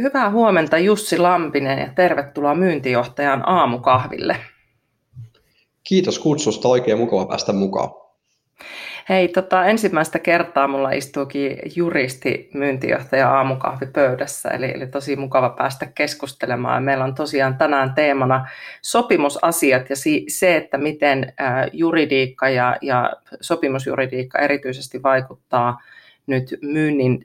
Hyvää huomenta Jussi Lampinen ja tervetuloa myyntijohtajan aamukahville. Kiitos kutsusta, oikein mukava päästä mukaan. Hei, tota, ensimmäistä kertaa mulla istuukin juristi myyntijohtaja aamukahvipöydässä, eli, eli tosi mukava päästä keskustelemaan. Meillä on tosiaan tänään teemana sopimusasiat ja si, se, että miten ä, juridiikka ja, ja sopimusjuridiikka erityisesti vaikuttaa nyt myynnin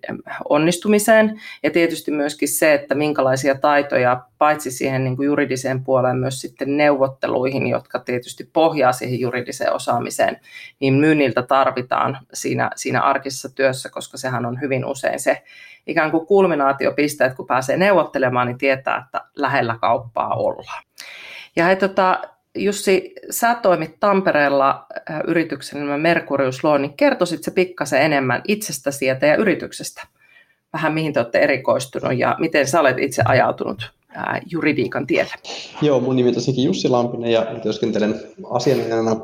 onnistumiseen ja tietysti myöskin se, että minkälaisia taitoja paitsi siihen niin kuin juridiseen puoleen myös sitten neuvotteluihin, jotka tietysti pohjaa siihen juridiseen osaamiseen, niin myynniltä tarvitaan siinä, siinä arkisessa työssä, koska sehän on hyvin usein se ikään kuin kulminaatiopiste, että kun pääsee neuvottelemaan, niin tietää, että lähellä kauppaa ollaan. Ja he, tota, Jussi, sä toimit Tampereella äh, yrityksen nimen Mercurius Law, niin kertoisit se pikkasen enemmän itsestäsi ja yrityksestä? Vähän mihin te olette erikoistunut ja miten sä olet itse ajautunut äh, juridiikan tielle? Joo, mun nimi on Jussi Lampinen ja työskentelen asianajana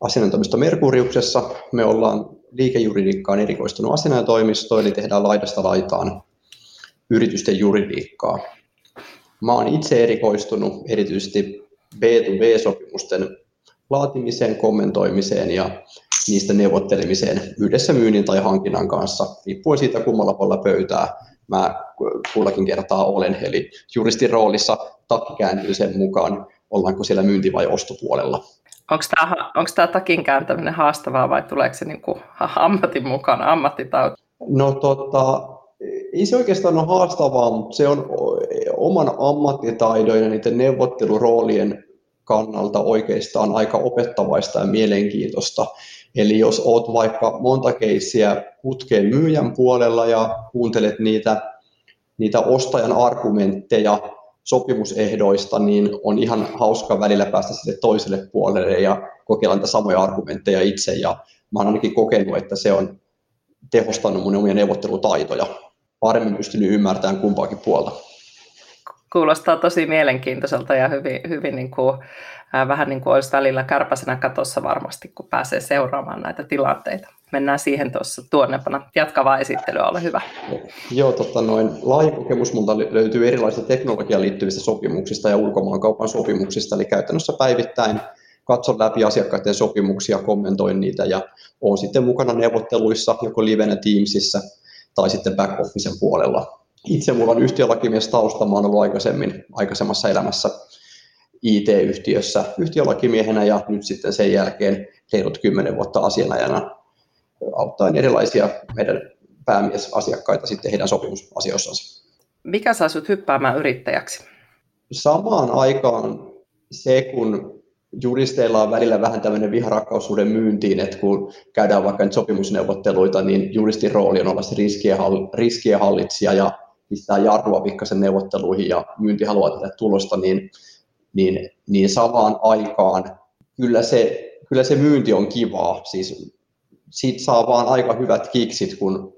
asianajotoimisto Merkuriuksessa. Me ollaan liikejuridiikkaan erikoistunut asianajatoimisto, eli tehdään laidasta laitaan yritysten juridiikkaa. Mä oon itse erikoistunut erityisesti B2B-sopimusten laatimiseen, kommentoimiseen ja niistä neuvottelemiseen yhdessä myynnin tai hankinnan kanssa, riippuen siitä kummalla puolella pöytää mä kullakin kertaa olen. Eli juristin roolissa takki kääntyy sen mukaan, ollaanko siellä myynti- vai ostopuolella. Onko tämä, onko tämä takin kääntäminen haastavaa vai tuleeko se niin kuin ammatin mukana, ammattitauti? No tota, ei se oikeastaan ole haastavaa, mutta se on oman ammattitaidon ja niiden neuvotteluroolien kannalta oikeastaan aika opettavaista ja mielenkiintoista. Eli jos olet vaikka monta keissiä putkeen myyjän puolella ja kuuntelet niitä, niitä ostajan argumentteja sopimusehdoista, niin on ihan hauska välillä päästä sille toiselle puolelle ja kokeilla niitä samoja argumentteja itse. Ja mä oon ainakin kokenut, että se on tehostanut mun omia neuvottelutaitoja paremmin pystynyt ymmärtämään kumpaakin puolta. Kuulostaa tosi mielenkiintoiselta ja hyvin, hyvin niin kuin, äh, vähän niin kuin olisi välillä kärpäsenä katossa varmasti, kun pääsee seuraamaan näitä tilanteita. Mennään siihen tuossa tuonnepana. Jatkavaa esittelyä, ole hyvä. Joo, totta noin. Laaja kokemus multa löytyy erilaisista teknologiaan liittyvistä sopimuksista ja ulkomaankaupan sopimuksista, eli käytännössä päivittäin katson läpi asiakkaiden sopimuksia, kommentoin niitä ja olen sitten mukana neuvotteluissa joko livenä Teamsissa tai sitten back puolella. Itse mulla on yhtiölakimies tausta, mä olen ollut aikaisemmin, aikaisemmassa elämässä IT-yhtiössä yhtiölakimiehenä ja nyt sitten sen jälkeen reilut kymmenen vuotta asianajana auttaen erilaisia meidän päämiesasiakkaita sitten heidän sopimusasioissansa. Mikä saa sinut hyppäämään yrittäjäksi? Samaan aikaan se, kun juristeilla on välillä vähän tämmöinen viharakkaussuuden myyntiin, että kun käydään vaikka nyt sopimusneuvotteluita, niin juristin rooli on olla se riskien, hallitsija ja pistää jarrua pikkasen neuvotteluihin ja myynti haluaa tehdä tulosta, niin, niin, niin samaan aikaan kyllä se, kyllä se myynti on kivaa. Siis siitä saa vaan aika hyvät kiksit, kun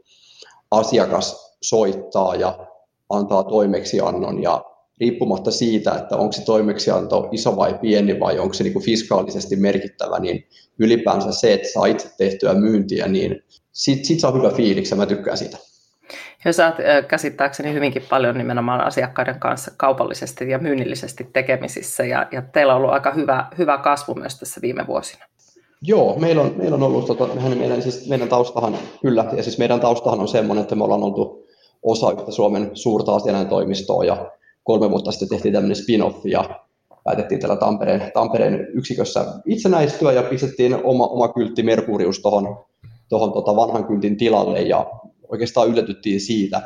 asiakas soittaa ja antaa toimeksiannon ja riippumatta siitä, että onko se toimeksianto iso vai pieni vai onko se niin fiskaalisesti merkittävä, niin ylipäänsä se, että saa itse tehtyä myyntiä, niin sit, sit saa hyvä fiiliksi ja mä tykkään siitä. Ja sä oot käsittääkseni hyvinkin paljon nimenomaan asiakkaiden kanssa kaupallisesti ja myynnillisesti tekemisissä ja, ja teillä on ollut aika hyvä, hyvä kasvu myös tässä viime vuosina. Joo, meillä on, meillä on ollut, tota, meidän, meidän, siis meidän taustahan, kyllä, ja siis meidän taustahan on semmoinen, että me ollaan oltu osa yhtä Suomen suurta asianajotoimistoa ja kolme vuotta sitten tehtiin tämmöinen spin-off ja päätettiin tällä Tampereen, Tampereen yksikössä itsenäistyä ja pistettiin oma, oma kyltti Merkurius tuohon tohon tota vanhan kyltin tilalle ja oikeastaan yllätyttiin siitä,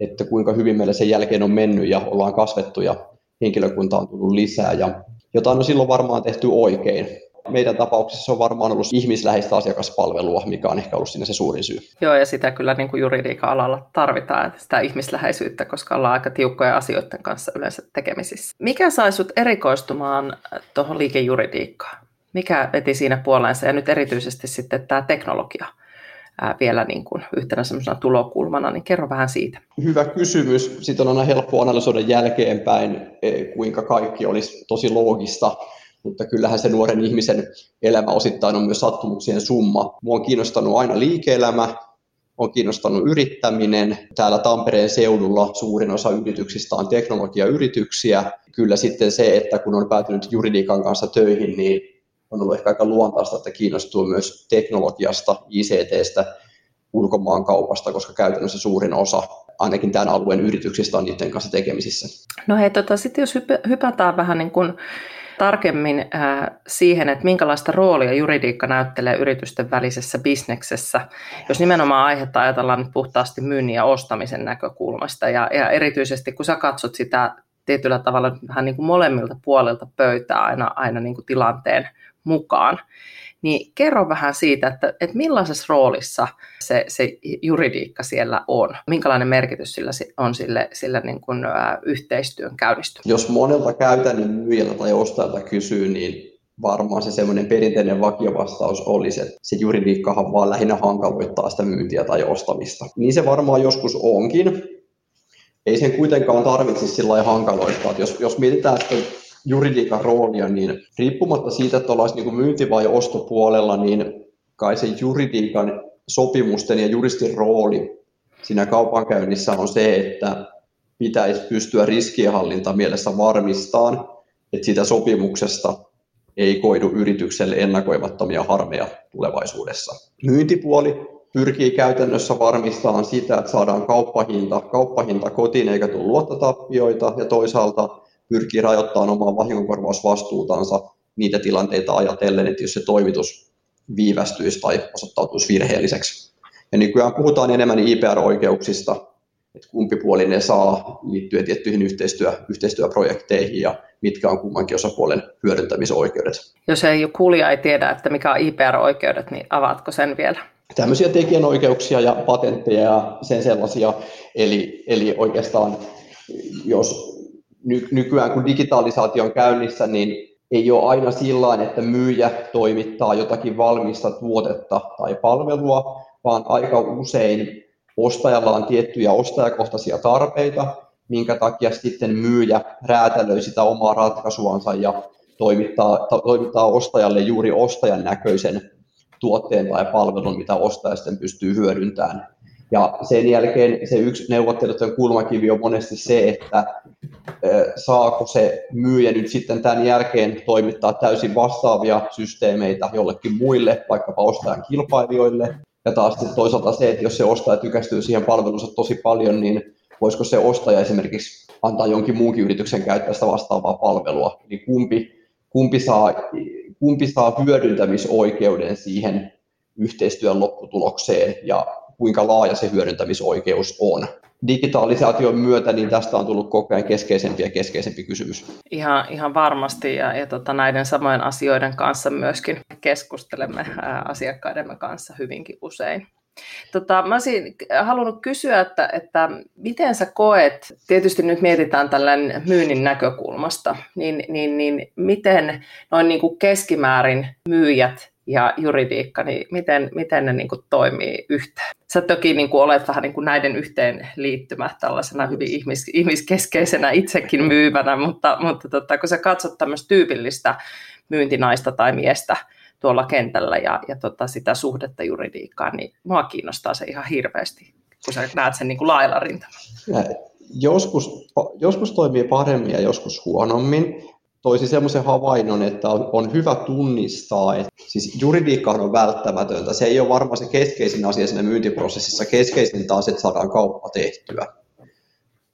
että kuinka hyvin meillä sen jälkeen on mennyt ja ollaan kasvettu ja henkilökunta on tullut lisää ja jotain on silloin varmaan tehty oikein. meidän tapauksessa on varmaan ollut ihmisläheistä asiakaspalvelua, mikä on ehkä ollut siinä se suurin syy. Joo, ja sitä kyllä niin kuin juridiikan alalla tarvitaan, sitä ihmisläheisyyttä, koska ollaan aika tiukkoja asioiden kanssa yleensä tekemisissä. Mikä sai sut erikoistumaan tuohon liikejuridiikkaan? Mikä veti siinä puoleensa, ja nyt erityisesti sitten tämä teknologia? Vielä niin kuin yhtenä semmoisena tulokulmana, niin kerro vähän siitä. Hyvä kysymys. Sitten on aina helppo analysoida jälkeenpäin, e, kuinka kaikki olisi tosi loogista, mutta kyllähän se nuoren ihmisen elämä osittain on myös sattumuksien summa. Mua on kiinnostanut aina liike-elämä, on kiinnostanut yrittäminen. Täällä Tampereen seudulla suurin osa yrityksistä on teknologiayrityksiä. Kyllä sitten se, että kun on päätynyt juridiikan kanssa töihin, niin on ollut ehkä aika luontaista, että kiinnostuu myös teknologiasta, ICTstä, ulkomaan kaupasta, koska käytännössä suurin osa ainakin tämän alueen yrityksistä on niiden kanssa tekemisissä. No hei, tota, sitten jos hypätään vähän niin kuin tarkemmin äh, siihen, että minkälaista roolia juridiikka näyttelee yritysten välisessä bisneksessä, jos nimenomaan aihetta ajatellaan nyt puhtaasti myynnin ja ostamisen näkökulmasta, ja, ja erityisesti kun sä katsot sitä tietyllä tavalla vähän niin kuin molemmilta puolilta pöytää aina, aina niin kuin tilanteen mukaan. Niin kerro vähän siitä, että, että millaisessa roolissa se, se juridiikka siellä on, minkälainen merkitys sillä on sille, sille niin kuin, yhteistyön käynnistymiselle. Jos monelta käytännön myyjältä tai ostajalta kysyy, niin varmaan se semmoinen perinteinen vakiovastaus olisi, että se juridiikkahan vaan lähinnä hankaloittaa sitä myyntiä tai ostamista. Niin se varmaan joskus onkin. Ei sen kuitenkaan tarvitsisi sillä hankaloittaa. Jos, jos mietitään, että juridiikan roolia, niin riippumatta siitä, että ollaan niin myynti- vai ostopuolella, niin kai se juridiikan sopimusten ja juristin rooli siinä kaupankäynnissä on se, että pitäisi pystyä riskienhallinta mielessä varmistamaan, että siitä sopimuksesta ei koidu yritykselle ennakoimattomia harmeja tulevaisuudessa. Myyntipuoli pyrkii käytännössä varmistamaan sitä, että saadaan kauppahinta, kauppahinta kotiin eikä tule luottotappioita ja toisaalta pyrkii rajoittamaan omaa vahingonkorvausvastuutansa niitä tilanteita ajatellen, että jos se toimitus viivästyisi tai osoittautuisi virheelliseksi. Ja nykyään puhutaan enemmän IPR-oikeuksista, että kumpi puoli ne saa liittyen tiettyihin yhteistyö, yhteistyöprojekteihin ja mitkä on kummankin osapuolen hyödyntämisoikeudet. Jos ei kuulija ei tiedä, että mikä on IPR-oikeudet, niin avaatko sen vielä? Tämmöisiä tekijänoikeuksia ja patentteja ja sen sellaisia, eli, eli oikeastaan jos ny, nykyään kun digitalisaatio on käynnissä, niin ei ole aina sillä että myyjä toimittaa jotakin valmista tuotetta tai palvelua, vaan aika usein ostajalla on tiettyjä ostajakohtaisia tarpeita, minkä takia sitten myyjä räätälöi sitä omaa ratkaisuansa ja toimittaa, toimittaa ostajalle juuri ostajan näköisen tuotteen tai palvelun, mitä ostaja sitten pystyy hyödyntämään. Ja sen jälkeen se yksi neuvottelujen kulmakivi on monesti se, että saako se myyjä nyt sitten tämän jälkeen toimittaa täysin vastaavia systeemeitä jollekin muille, vaikkapa ostajan kilpailijoille. Ja taas toisaalta se, että jos se ostaja tykästyy siihen palvelunsa tosi paljon, niin voisiko se ostaja esimerkiksi antaa jonkin muunkin yrityksen käyttää sitä vastaavaa palvelua. Eli kumpi, kumpi, saa, kumpi saa hyödyntämisoikeuden siihen yhteistyön lopputulokseen ja kuinka laaja se hyödyntämisoikeus on. Digitalisaation myötä niin tästä on tullut koko ajan keskeisempi ja keskeisempi kysymys. Ihan, ihan varmasti ja, ja tota, näiden samojen asioiden kanssa myöskin keskustelemme ää, asiakkaidemme kanssa hyvinkin usein. Tota, mä olisin halunnut kysyä, että, että miten sä koet, tietysti nyt mietitään tällainen myynnin näkökulmasta, niin, niin, niin miten noin niin kuin keskimäärin myyjät ja juridiikka, niin miten, miten ne niin kuin toimii yhteen? Sä toki niin kuin olet vähän niin kuin näiden yhteen liittymä tällaisena hyvin ihmis, ihmiskeskeisenä itsekin myyvänä, mutta, mutta tota, kun sä katsot tämmöistä tyypillistä myyntinaista tai miestä tuolla kentällä ja, ja tota, sitä suhdetta juridiikkaan, niin mua kiinnostaa se ihan hirveästi, kun sä näet sen niin kuin lailla Joskus, joskus toimii paremmin ja joskus huonommin toisi semmoisen havainnon, että on, on hyvä tunnistaa, että siis juridiikka on välttämätöntä. Se ei ole varmaan se keskeisin asia siinä myyntiprosessissa. Keskeisin taas, että saadaan kauppa tehtyä.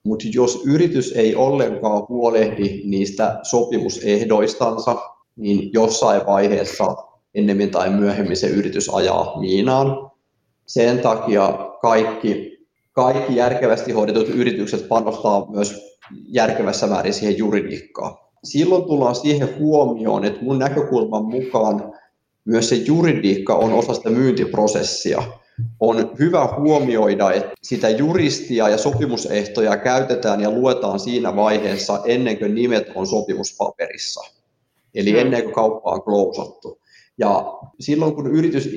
Mutta jos yritys ei ollenkaan huolehdi niistä sopimusehdoistansa, niin jossain vaiheessa ennemmin tai myöhemmin se yritys ajaa miinaan. Sen takia kaikki, kaikki järkevästi hoidetut yritykset panostaa myös järkevässä määrin siihen juridiikkaan silloin tullaan siihen huomioon, että mun näkökulman mukaan myös se juridiikka on osa sitä myyntiprosessia. On hyvä huomioida, että sitä juristia ja sopimusehtoja käytetään ja luetaan siinä vaiheessa ennen kuin nimet on sopimuspaperissa. Eli hmm. ennen kuin kauppa on klousattu. Ja silloin kun yritys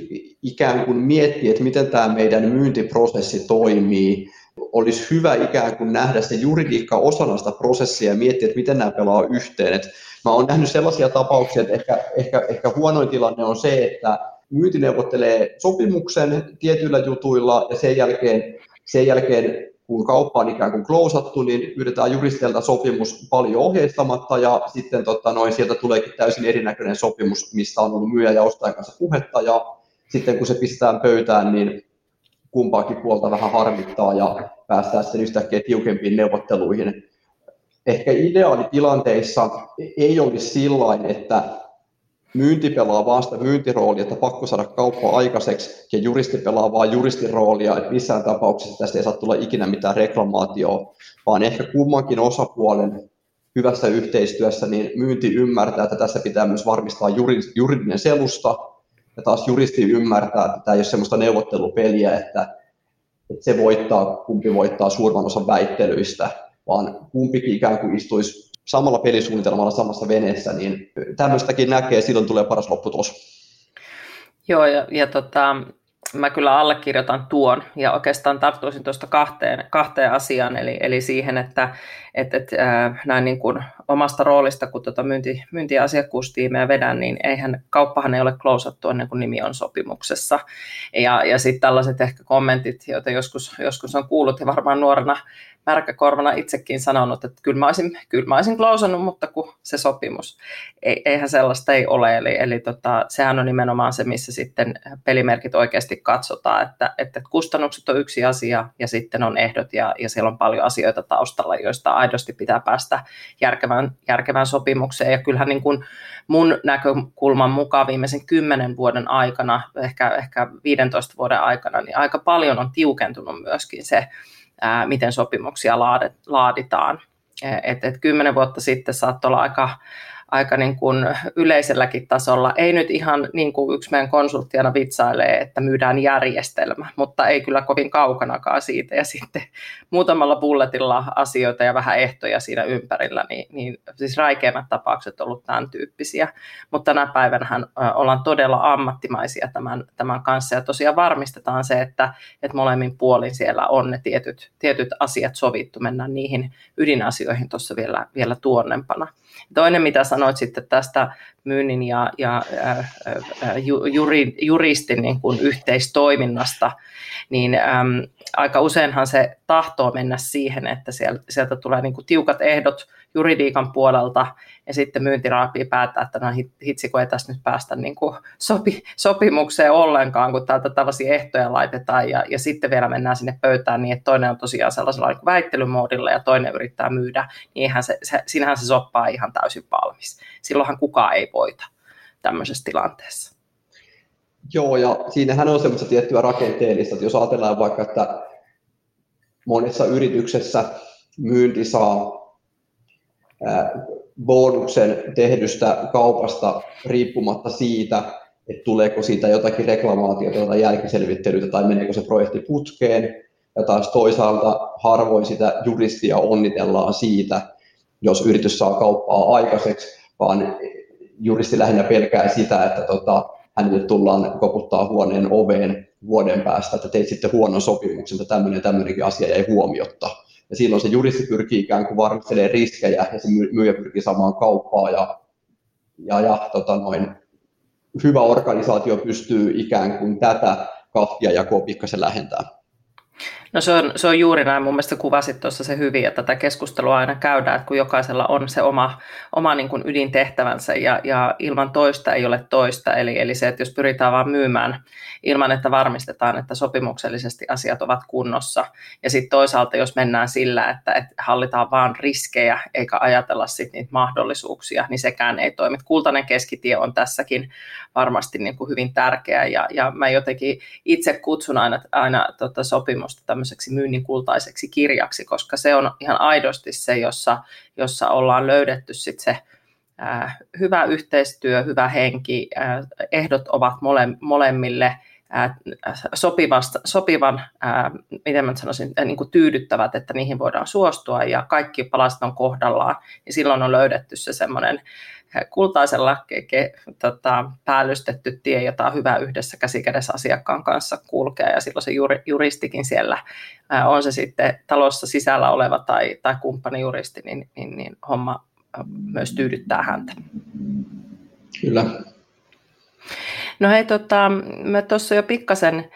ikään kuin miettii, että miten tämä meidän myyntiprosessi toimii, olisi hyvä ikään kuin nähdä se juridiikka osana sitä prosessia ja miettiä, että miten nämä pelaa yhteen. Et mä olen nähnyt sellaisia tapauksia, että ehkä, ehkä, ehkä huonoin tilanne on se, että myynti neuvottelee sopimuksen tietyillä jutuilla ja sen jälkeen, sen jälkeen kun kauppa on ikään kuin klousattu, niin pyydetään juristilta sopimus paljon ohjeistamatta ja sitten tota, noin, sieltä tuleekin täysin erinäköinen sopimus, mistä on ollut myyjä ja ostajan kanssa puhetta ja sitten kun se pistetään pöytään, niin kumpaakin puolta vähän harmittaa ja päästään sitten yhtäkkiä tiukempiin neuvotteluihin. Ehkä ideaalitilanteissa ei olisi sillä että myynti pelaa vaan sitä myyntiroolia, että pakko saada kauppa aikaiseksi, ja juristi pelaa vaan juristin roolia, että missään tapauksessa tästä ei saa tulla ikinä mitään reklamaatioa, vaan ehkä kummankin osapuolen hyvässä yhteistyössä niin myynti ymmärtää, että tässä pitää myös varmistaa juridinen selusta, ja taas juristi ymmärtää, että tämä ei ole sellaista neuvottelupeliä, että, että se voittaa, kumpi voittaa suurimman osan väittelyistä, vaan kumpikin ikään kuin istuisi samalla pelisuunnitelmalla samassa veneessä, niin tämmöistäkin näkee, silloin tulee paras lopputulos. Joo, ja, ja tota, mä kyllä allekirjoitan tuon ja oikeastaan tarttuisin tuosta kahteen, kahteen asiaan, eli, eli siihen, että et, et, äh, näin niin kuin omasta roolista, kun tuota myynti, myynti- ja asiakkuustiimejä vedän, niin eihän, kauppahan ei ole klousattu ennen kuin nimi on sopimuksessa. Ja, ja sitten tällaiset ehkä kommentit, joita joskus, joskus on kuullut ja varmaan nuorena märkäkorvana itsekin sanonut, että kyllä mä olisin, kyllä mä olisin klousannut, mutta kun se sopimus. Eihän sellaista ei ole, eli, eli tota, sehän on nimenomaan se, missä sitten pelimerkit oikeasti katsotaan, että, että kustannukset on yksi asia ja sitten on ehdot ja, ja siellä on paljon asioita taustalla, joista aidosti pitää päästä järkevään, järkevään sopimukseen. Ja kyllähän niin kuin mun näkökulman mukaan viimeisen kymmenen vuoden aikana, ehkä, ehkä 15 vuoden aikana, niin aika paljon on tiukentunut myöskin se, miten sopimuksia laaditaan. Et, et kymmenen vuotta sitten saattoi olla aika, aika niin kuin yleiselläkin tasolla. Ei nyt ihan niin kuin yksi meidän konsulttiana vitsailee, että myydään järjestelmä, mutta ei kyllä kovin kaukanakaan siitä. Ja sitten muutamalla bulletilla asioita ja vähän ehtoja siinä ympärillä, niin, niin siis räikeimät tapaukset ovat tämän tyyppisiä. Mutta tänä päivänä ollaan todella ammattimaisia tämän, tämän kanssa ja tosiaan varmistetaan se, että, että molemmin puolin siellä on ne tietyt, tietyt asiat sovittu. Mennään niihin ydinasioihin tuossa vielä, vielä tuonnempana. Toinen, mitä sanoit sitten tästä myynnin ja, ja äh, juri, juristin niin kuin yhteistoiminnasta, niin äm, aika useinhan se tahtoo mennä siihen, että sieltä tulee niin kuin tiukat ehdot juridiikan puolelta ja sitten myyntiraapi päättää, että no hitsi, kun ei tässä nyt päästä niin kuin sopi, sopimukseen ollenkaan, kun täältä tällaisia ehtoja laitetaan ja, ja sitten vielä mennään sinne pöytään niin, että toinen on tosiaan sellaisella niin väittelymoodilla ja toinen yrittää myydä, niin eihän se, se, siinähän se soppaa ihan täysin valmis. Silloinhan kukaan ei voita tämmöisessä tilanteessa. Joo, ja siinähän on semmoista tiettyä rakenteellista, että jos ajatellaan vaikka, että monessa yrityksessä myynti saa bonuksen tehdystä kaupasta riippumatta siitä, että tuleeko siitä jotakin reklamaatiota tai jälkiselvittelyitä tai meneekö se projekti putkeen. Ja taas toisaalta harvoin sitä juristia onnitellaan siitä, jos yritys saa kauppaa aikaiseksi, vaan juristi lähinnä pelkää sitä, että tota, hänelle tullaan koputtaa huoneen oveen vuoden päästä, että teit sitten huonon sopimuksen, että tämmöinen tämmöinenkin asia jäi huomiotta ja silloin se juristi pyrkii ikään kuin varmistelemaan riskejä ja se myyjä pyrkii saamaan kauppaa ja, ja, ja tota noin, hyvä organisaatio pystyy ikään kuin tätä kahtia ja pikkasen lähentää. No se on, se on juuri näin. Mun mielestä kuvasit tuossa se hyvin, että tätä keskustelua aina käydään, että kun jokaisella on se oma, oma niin kuin ydintehtävänsä ja, ja ilman toista ei ole toista. Eli, eli se, että jos pyritään vaan myymään ilman, että varmistetaan, että sopimuksellisesti asiat ovat kunnossa. Ja sitten toisaalta, jos mennään sillä, että, että hallitaan vaan riskejä eikä ajatella sit niitä mahdollisuuksia, niin sekään ei toimi. Kultainen keskitie on tässäkin varmasti niin kuin hyvin tärkeä ja, ja mä jotenkin itse kutsun aina, aina tota sopimusta tämmöiseksi myynnin kultaiseksi kirjaksi, koska se on ihan aidosti se, jossa, jossa ollaan löydetty sit se äh, hyvä yhteistyö, hyvä henki, äh, ehdot ovat mole, molemmille sopivasta, sopivan, ää, miten mä sanoisin, niin kuin tyydyttävät, että niihin voidaan suostua ja kaikki palaset on kohdallaan. Ja silloin on löydetty se semmoinen kultaisella ke, ke, tota, päällystetty tie, jota on hyvä yhdessä käsikädessä asiakkaan kanssa kulkea. Ja silloin se juri, juristikin siellä, ää, on se sitten talossa sisällä oleva tai, tai kumppanijuristi, niin, niin, niin homma myös tyydyttää häntä. Kyllä, No hei, tota, me tuossa jo pikkasen,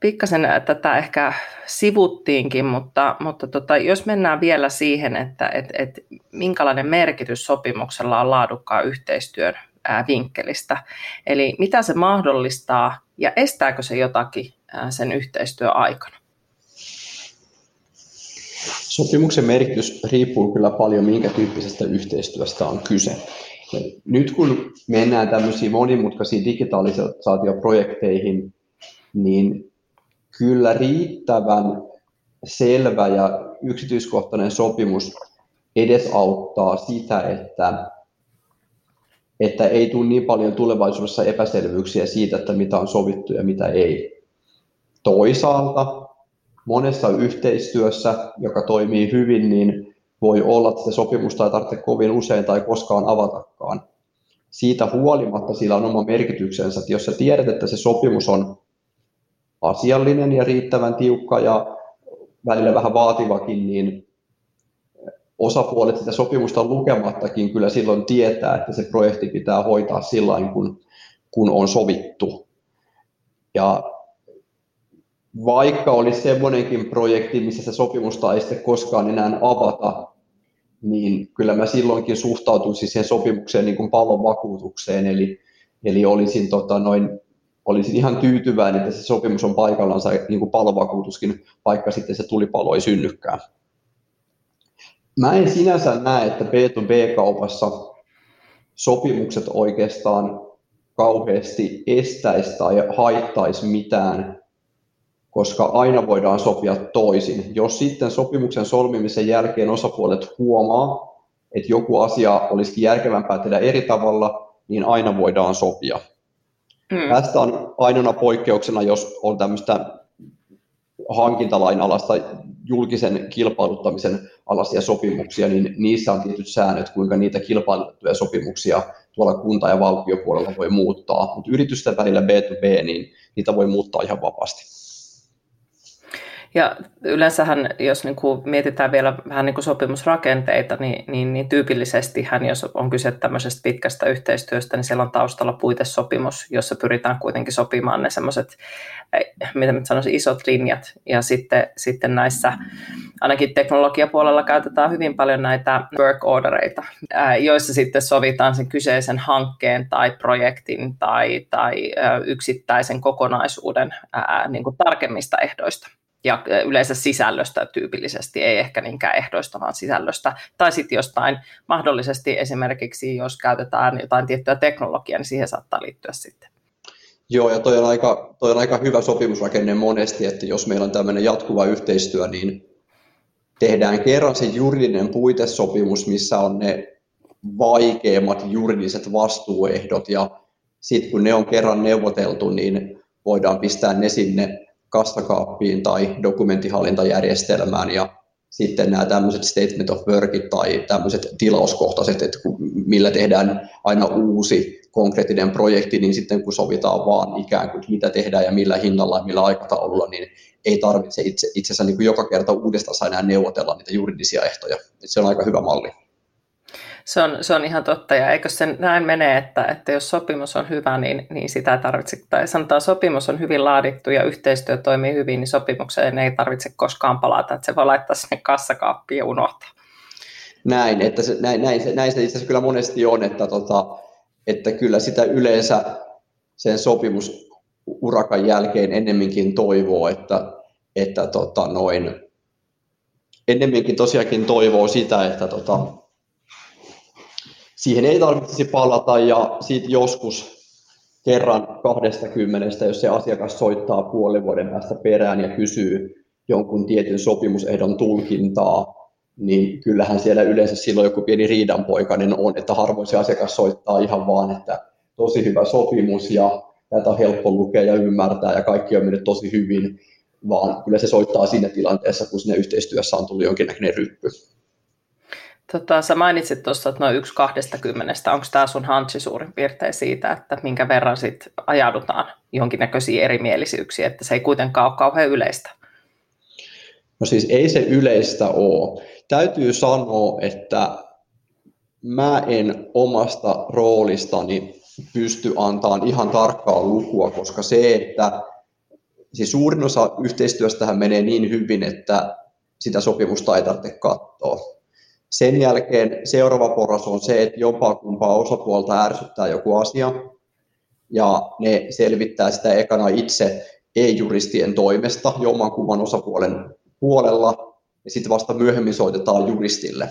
pikkasen tätä ehkä sivuttiinkin, mutta, mutta tota, jos mennään vielä siihen, että et, et, minkälainen merkitys sopimuksella on laadukkaan yhteistyön äh, vinkkelistä. Eli mitä se mahdollistaa ja estääkö se jotakin äh, sen yhteistyön aikana? Sopimuksen merkitys riippuu kyllä paljon, minkä tyyppisestä yhteistyöstä on kyse. Nyt kun mennään tämmöisiin monimutkaisiin digitalisaatioprojekteihin, niin kyllä riittävän selvä ja yksityiskohtainen sopimus edesauttaa sitä, että, että ei tule niin paljon tulevaisuudessa epäselvyyksiä siitä, että mitä on sovittu ja mitä ei. Toisaalta monessa yhteistyössä, joka toimii hyvin, niin voi olla, että sopimusta ei tarvitse kovin usein tai koskaan avatakaan. Siitä huolimatta sillä on oma merkityksensä, että jos sä tiedät, että se sopimus on asiallinen ja riittävän tiukka ja välillä vähän vaativakin, niin osapuolet sitä sopimusta lukemattakin kyllä silloin tietää, että se projekti pitää hoitaa sillä kun, kun on sovittu. Ja vaikka olisi semmoinenkin projekti, missä se sopimusta ei sitten koskaan enää avata, niin kyllä mä silloinkin suhtautuisin siihen sopimukseen niin kuin pallon vakuutukseen, eli, eli olisin, tota, noin, olisin ihan tyytyväinen, että se sopimus on paikallaan, niin kuin palovakuutuskin, vaikka sitten se tulipalo ei synnykään. Mä en sinänsä näe, että B2B-kaupassa sopimukset oikeastaan kauheasti estäisi tai haittaisi mitään koska aina voidaan sopia toisin. Jos sitten sopimuksen solmimisen jälkeen osapuolet huomaa, että joku asia olisi järkevämpää tehdä eri tavalla, niin aina voidaan sopia. Hmm. Tästä on ainoana poikkeuksena, jos on tämmöistä hankintalain alasta julkisen kilpailuttamisen alaisia sopimuksia, niin niissä on tietyt säännöt, kuinka niitä kilpailutettuja sopimuksia tuolla kunta- ja valtiopuolella voi muuttaa. Mutta yritysten välillä B2B, niin niitä voi muuttaa ihan vapaasti. Ja yleensähän, jos niin kuin mietitään vielä vähän niin kuin sopimusrakenteita, niin, niin, niin tyypillisesti hän, jos on kyse tämmöisestä pitkästä yhteistyöstä, niin siellä on taustalla puitesopimus, jossa pyritään kuitenkin sopimaan ne semmoiset, mitä mä sanoisin, isot linjat. Ja sitten, sitten näissä, ainakin teknologiapuolella käytetään hyvin paljon näitä work ordereita, joissa sitten sovitaan sen kyseisen hankkeen tai projektin tai, tai yksittäisen kokonaisuuden niin kuin tarkemmista ehdoista ja yleensä sisällöstä tyypillisesti, ei ehkä niinkään ehdoista, vaan sisällöstä. Tai sitten jostain mahdollisesti esimerkiksi, jos käytetään jotain tiettyä teknologiaa, niin siihen saattaa liittyä sitten. Joo, ja toi on aika, toi on aika hyvä sopimusrakenne monesti, että jos meillä on tämmöinen jatkuva yhteistyö, niin tehdään kerran se juridinen puitesopimus, missä on ne vaikeimmat juridiset vastuuehdot, ja sitten kun ne on kerran neuvoteltu, niin voidaan pistää ne sinne kassakaappiin tai dokumenttihallintajärjestelmään ja sitten nämä tämmöiset statement of workit tai tämmöiset tilauskohtaiset, että millä tehdään aina uusi konkreettinen projekti, niin sitten kun sovitaan vaan ikään kuin mitä tehdään ja millä hinnalla ja millä aikataululla, niin ei tarvitse itse, itse asiassa niin kuin joka kerta uudestaan enää neuvotella niitä juridisia ehtoja. Että se on aika hyvä malli. Se on, se on ihan totta, ja eikö se näin mene, että, että jos sopimus on hyvä, niin, niin sitä ei tarvitse, tai sanotaan sopimus on hyvin laadittu ja yhteistyö toimii hyvin, niin sopimukseen ei tarvitse koskaan palata, että se voi laittaa sinne kassakaappiin ja unohtaa. Näin, että se, näin, näin, se, näin se itse asiassa kyllä monesti on, että, tota, että kyllä sitä yleensä sen sopimusurakan jälkeen ennemminkin toivoo, että, että tota noin, ennemminkin tosiaankin toivoo sitä, että tota, siihen ei tarvitsisi palata ja sitten joskus kerran 20, jos se asiakas soittaa puolen vuoden päästä perään ja kysyy, jonkun tietyn sopimusehdon tulkintaa, niin kyllähän siellä yleensä silloin joku pieni riidanpoikainen on, että harvoin se asiakas soittaa ihan vaan, että tosi hyvä sopimus ja tätä on helppo lukea ja ymmärtää ja kaikki on mennyt tosi hyvin, vaan kyllä se soittaa siinä tilanteessa, kun sinne yhteistyössä on tullut jonkinnäköinen ryppy. Tota, sä mainitsit tuossa, että noin yksi kymmenestä. Onko tämä sun hantsi suurin piirtein siitä, että minkä verran sit ajaudutaan jonkinnäköisiin erimielisyyksiin, että se ei kuitenkaan ole kauhean yleistä? No siis ei se yleistä ole. Täytyy sanoa, että mä en omasta roolistani pysty antamaan ihan tarkkaa lukua, koska se, että siis suurin osa yhteistyöstähän menee niin hyvin, että sitä sopimusta ei tarvitse katsoa. Sen jälkeen seuraava porras on se, että jopa kumpaa osapuolta ärsyttää joku asia, ja ne selvittää sitä ekana itse ei-juristien toimesta jommankumman osapuolen puolella, ja sitten vasta myöhemmin soitetaan juristille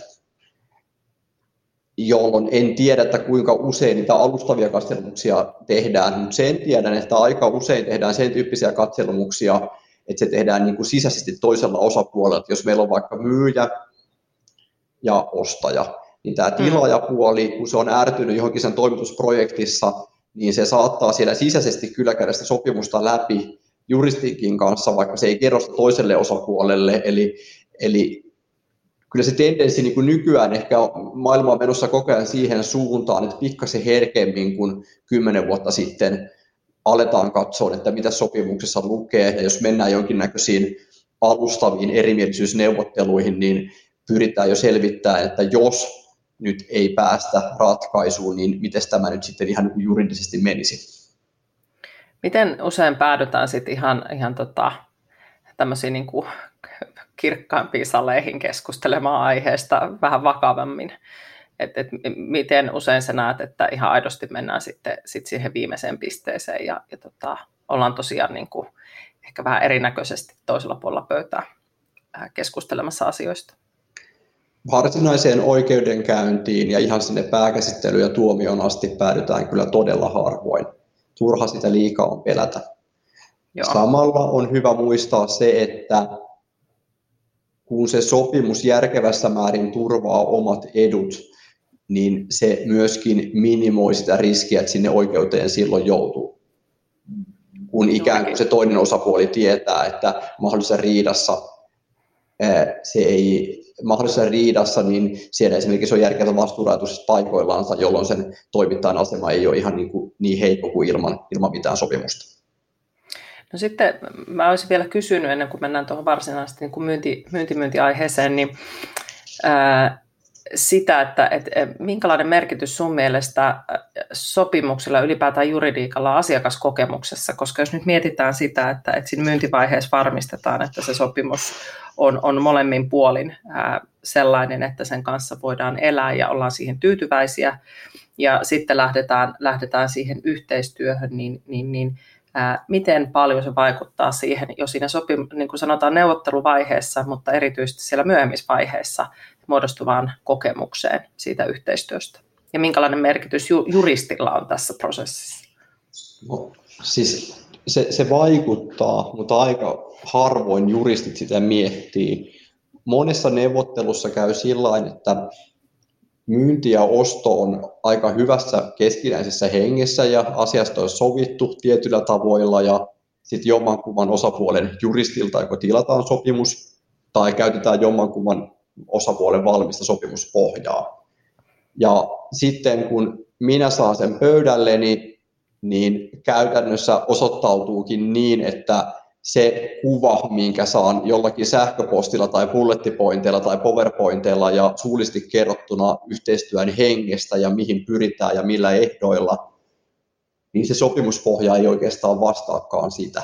jolloin en tiedä, että kuinka usein niitä alustavia katselmuksia tehdään, mutta sen tiedän, että aika usein tehdään sen tyyppisiä katselmuksia, että se tehdään niin kuin sisäisesti toisella osapuolella. Jos meillä on vaikka myyjä ja ostaja, niin tämä mm. tilaajapuoli, kun se on ärtynyt johonkin sen toimitusprojektissa, niin se saattaa siellä sisäisesti kyllä käydä sitä sopimusta läpi juristikin kanssa, vaikka se ei kerro sitä toiselle osapuolelle. Eli, eli kyllä se tendenssi niin kuin nykyään ehkä maailma on menossa koko ajan siihen suuntaan, että pikkasen herkemmin kuin kymmenen vuotta sitten aletaan katsoa, että mitä sopimuksessa lukee, ja jos mennään jonkinnäköisiin alustaviin erimielisyysneuvotteluihin, niin pyritään jo selvittämään, että jos nyt ei päästä ratkaisuun, niin miten tämä nyt sitten ihan juridisesti menisi. Miten usein päädytään sitten ihan, ihan tota, tämmöisiin niin kuin kirkkaampiin saleihin keskustelemaan aiheesta vähän vakavammin. Et, et, miten usein sä näet, että ihan aidosti mennään sitten sit siihen viimeiseen pisteeseen ja, ja tota, ollaan tosiaan niin kuin ehkä vähän erinäköisesti toisella puolella pöytää keskustelemassa asioista? Varsinaiseen oikeudenkäyntiin ja ihan sinne pääkäsittelyyn ja tuomioon asti päädytään kyllä todella harvoin. Turha sitä liikaa on pelätä. Joo. Samalla on hyvä muistaa se, että kun se sopimus järkevässä määrin turvaa omat edut, niin se myöskin minimoi sitä riskiä, että sinne oikeuteen silloin joutuu. Kun ikään kuin se toinen osapuoli tietää, että mahdollisessa riidassa se ei mahdollisessa riidassa, niin siellä esimerkiksi on järkevä vastuurajoitus paikoillaansa, jolloin sen toimittajan asema ei ole ihan niin, kuin, niin heikko kuin ilman, ilman mitään sopimusta. No sitten mä olisin vielä kysynyt ennen kuin mennään tuohon varsinaisesti niin kuin myynti, myyntimyyntiaiheeseen, niin ää, sitä, että et, minkälainen merkitys sun mielestä sopimuksella ylipäätään juridiikalla asiakaskokemuksessa, koska jos nyt mietitään sitä, että, että siinä myyntivaiheessa varmistetaan, että se sopimus on, on molemmin puolin ää, sellainen, että sen kanssa voidaan elää ja ollaan siihen tyytyväisiä, ja sitten lähdetään, lähdetään siihen yhteistyöhön, niin, niin, niin miten paljon se vaikuttaa siihen, jo siinä sopim, niin kuin sanotaan neuvotteluvaiheessa, mutta erityisesti siellä myöhemmissä vaiheessa muodostuvaan kokemukseen siitä yhteistyöstä. Ja minkälainen merkitys ju, juristilla on tässä prosessissa? No, siis se, se vaikuttaa, mutta aika harvoin juristit sitä miettii. Monessa neuvottelussa käy sillä että myynti ja osto on aika hyvässä keskinäisessä hengessä ja asiasta on sovittu tietyillä tavoilla ja sitten jommankumman osapuolen juristilta joko tilataan sopimus tai käytetään jommankumman osapuolen valmista sopimuspohjaa. Ja sitten kun minä saan sen pöydälleni, niin käytännössä osoittautuukin niin, että se kuva, minkä saan jollakin sähköpostilla tai bullettipointeilla tai powerpointeilla ja suullisesti kerrottuna yhteistyön hengestä ja mihin pyritään ja millä ehdoilla, niin se sopimuspohja ei oikeastaan vastaakaan sitä.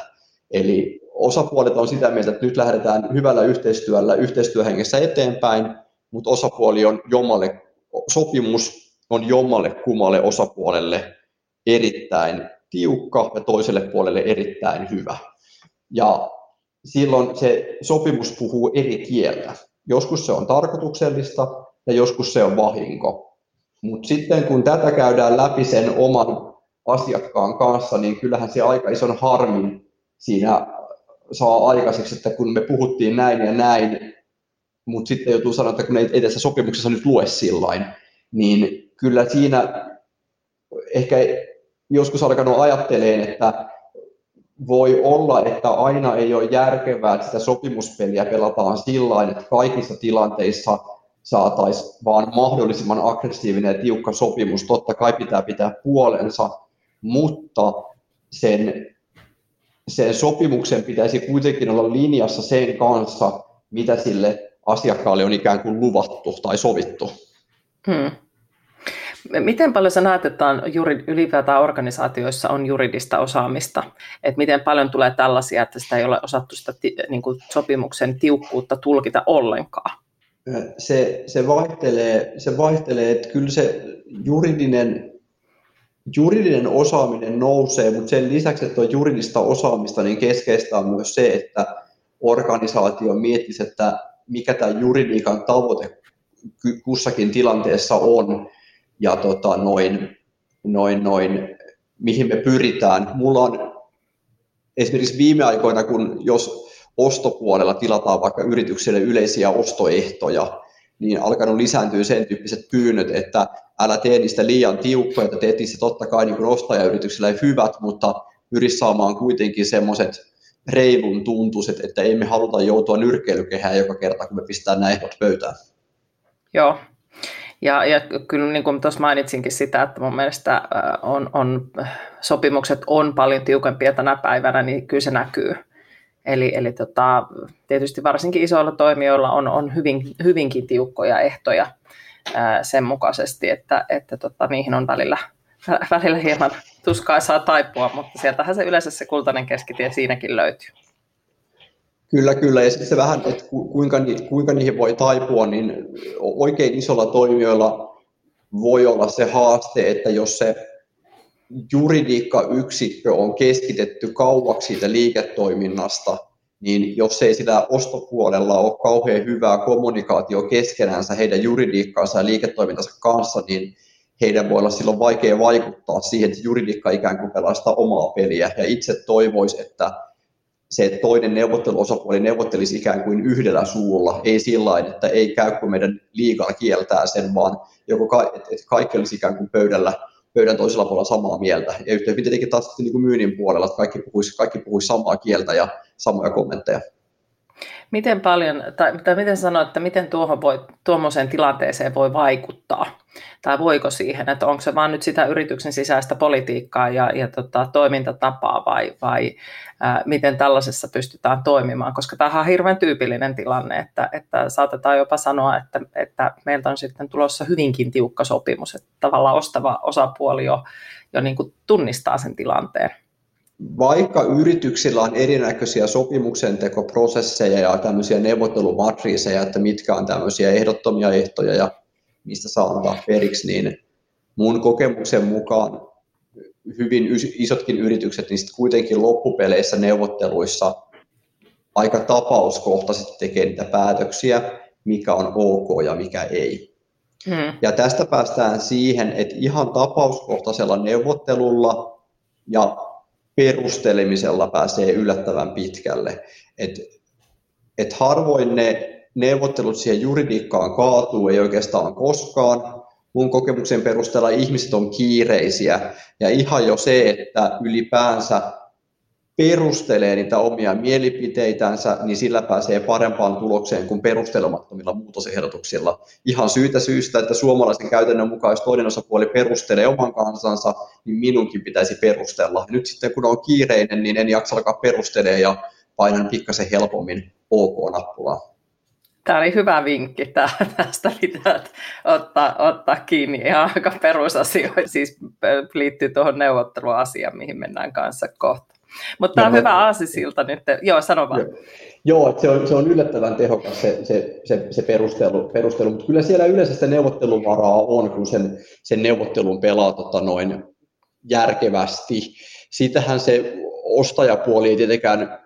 Eli osapuolet on sitä mieltä, että nyt lähdetään hyvällä yhteistyöllä yhteistyöhengessä eteenpäin, mutta osapuoli on jommalle, sopimus on jommalle kummalle osapuolelle erittäin tiukka ja toiselle puolelle erittäin hyvä. Ja silloin se sopimus puhuu eri kieltä. Joskus se on tarkoituksellista ja joskus se on vahinko. Mutta sitten kun tätä käydään läpi sen oman asiakkaan kanssa, niin kyllähän se aika ison harmin siinä saa aikaiseksi, että kun me puhuttiin näin ja näin, mutta sitten joutuu sanoa, että kun ei, tässä sopimuksessa nyt lue sillain, niin kyllä siinä ehkä joskus alkanut ajatteleen, että voi olla, että aina ei ole järkevää, että sitä sopimuspeliä pelataan sillä että kaikissa tilanteissa saataisiin vaan mahdollisimman aggressiivinen ja tiukka sopimus. Totta kai pitää pitää puolensa, mutta sen, sen sopimuksen pitäisi kuitenkin olla linjassa sen kanssa, mitä sille asiakkaalle on ikään kuin luvattu tai sovittu. Hmm. Miten paljon sä näet, että on juuri, ylipäätään organisaatioissa on juridista osaamista? Et miten paljon tulee tällaisia, että sitä ei ole osattu sitä niin kuin sopimuksen tiukkuutta tulkita ollenkaan? Se, se, vaihtelee, se vaihtelee, että kyllä se juridinen, juridinen osaaminen nousee, mutta sen lisäksi, että on juridista osaamista, niin keskeistä on myös se, että organisaatio miettisi, että mikä tämä juridiikan tavoite kussakin tilanteessa on ja tota, noin, noin, noin, mihin me pyritään. Mulla on esimerkiksi viime aikoina, kun jos ostopuolella tilataan vaikka yritykselle yleisiä ostoehtoja, niin alkanut lisääntyä sen tyyppiset pyynnöt, että älä tee niistä liian tiukkoja, että teet niistä totta kai niin ostajayrityksellä hyvät, mutta pyri saamaan kuitenkin semmoiset reilun tuntuiset, että emme haluta joutua nyrkkeilykehään joka kerta, kun me pistetään nämä ehdot pöytään. Joo, ja, ja kyllä niin kuin tuossa mainitsinkin sitä, että mun mielestä on, on, sopimukset on paljon tiukempia tänä päivänä, niin kyllä se näkyy. Eli, eli tota, tietysti varsinkin isoilla toimijoilla on, on hyvin, hyvinkin tiukkoja ehtoja ää, sen mukaisesti, että, että tota, niihin on välillä, välillä hieman tuskaa saa taipua, mutta sieltähän se yleensä se kultainen keskitie siinäkin löytyy. Kyllä, kyllä. Ja sitten se vähän, että kuinka, kuinka niihin voi taipua, niin oikein isolla toimijoilla voi olla se haaste, että jos se juridiikkayksikkö on keskitetty kauaksi siitä liiketoiminnasta, niin jos ei sillä ostopuolella ole kauhean hyvää kommunikaatio keskenänsä heidän juridiikkaansa ja liiketoimintansa kanssa, niin heidän voi olla silloin vaikea vaikuttaa siihen, että juridiikka ikään kuin pelastaa omaa peliä. Ja itse toivoisi, että se toinen neuvotteluosapuoli neuvottelisi ikään kuin yhdellä suulla, ei sillä että ei käy, kun meidän liikaa kieltää sen, vaan joko ka- että kaikki olisi ikään kuin pöydällä, pöydän toisella puolella samaa mieltä. Ja yhtä hyvin tietenkin taas niin kuin myynnin puolella, että kaikki puhuisi, kaikki puhuisi samaa kieltä ja samoja kommentteja. Miten paljon, tai, tai miten sanoit, että miten tuohon voi, tuommoiseen tilanteeseen voi vaikuttaa? Tai voiko siihen, että onko se vain nyt sitä yrityksen sisäistä politiikkaa ja, ja tota, toimintatapaa vai, vai ää, miten tällaisessa pystytään toimimaan? Koska tämä on hirveän tyypillinen tilanne, että, että saatetaan jopa sanoa, että, että meiltä on sitten tulossa hyvinkin tiukka sopimus, että tavallaan ostava osapuoli jo, jo niin kuin tunnistaa sen tilanteen vaikka yrityksillä on erinäköisiä sopimuksen tekoprosesseja ja tämmöisiä neuvottelumatriiseja, että mitkä on tämmöisiä ehdottomia ehtoja ja mistä saa antaa periksi, niin mun kokemuksen mukaan hyvin isotkin yritykset, niin sitten kuitenkin loppupeleissä neuvotteluissa aika tapauskohtaisesti tekee niitä päätöksiä, mikä on ok ja mikä ei. Hmm. Ja tästä päästään siihen, että ihan tapauskohtaisella neuvottelulla ja perustelemisella pääsee yllättävän pitkälle. Et, et harvoin ne neuvottelut siihen juridiikkaan kaatuu, ei oikeastaan koskaan. Mun kokemuksen perusteella ihmiset on kiireisiä ja ihan jo se, että ylipäänsä perustelee niitä omia mielipiteitänsä, niin sillä pääsee parempaan tulokseen kuin perustelemattomilla muutosehdotuksilla. Ihan syytä syystä, että suomalaisen käytännön mukaan, jos toinen osapuoli perustelee oman kansansa, niin minunkin pitäisi perustella. Nyt sitten kun on kiireinen, niin en jaksa alkaa perustelemaan ja painan pikkasen helpommin OK-nappulaa. Tämä oli hyvä vinkki. Tästä pitää ottaa, ottaa kiinni ihan aika perusasioita. Siis liittyy tuohon neuvotteluasiaan, mihin mennään kanssa kohta. Mutta tämä on hyvä aasisilta nyt. Joo, sano vaan. Joo, se on, se on yllättävän tehokas se, se, se, se perustelu, perustelu, mutta kyllä siellä yleensä sitä neuvotteluvaraa on, kun sen, sen neuvottelun pelaa tota noin järkevästi. Sitähän se ostajapuoli ei tietenkään,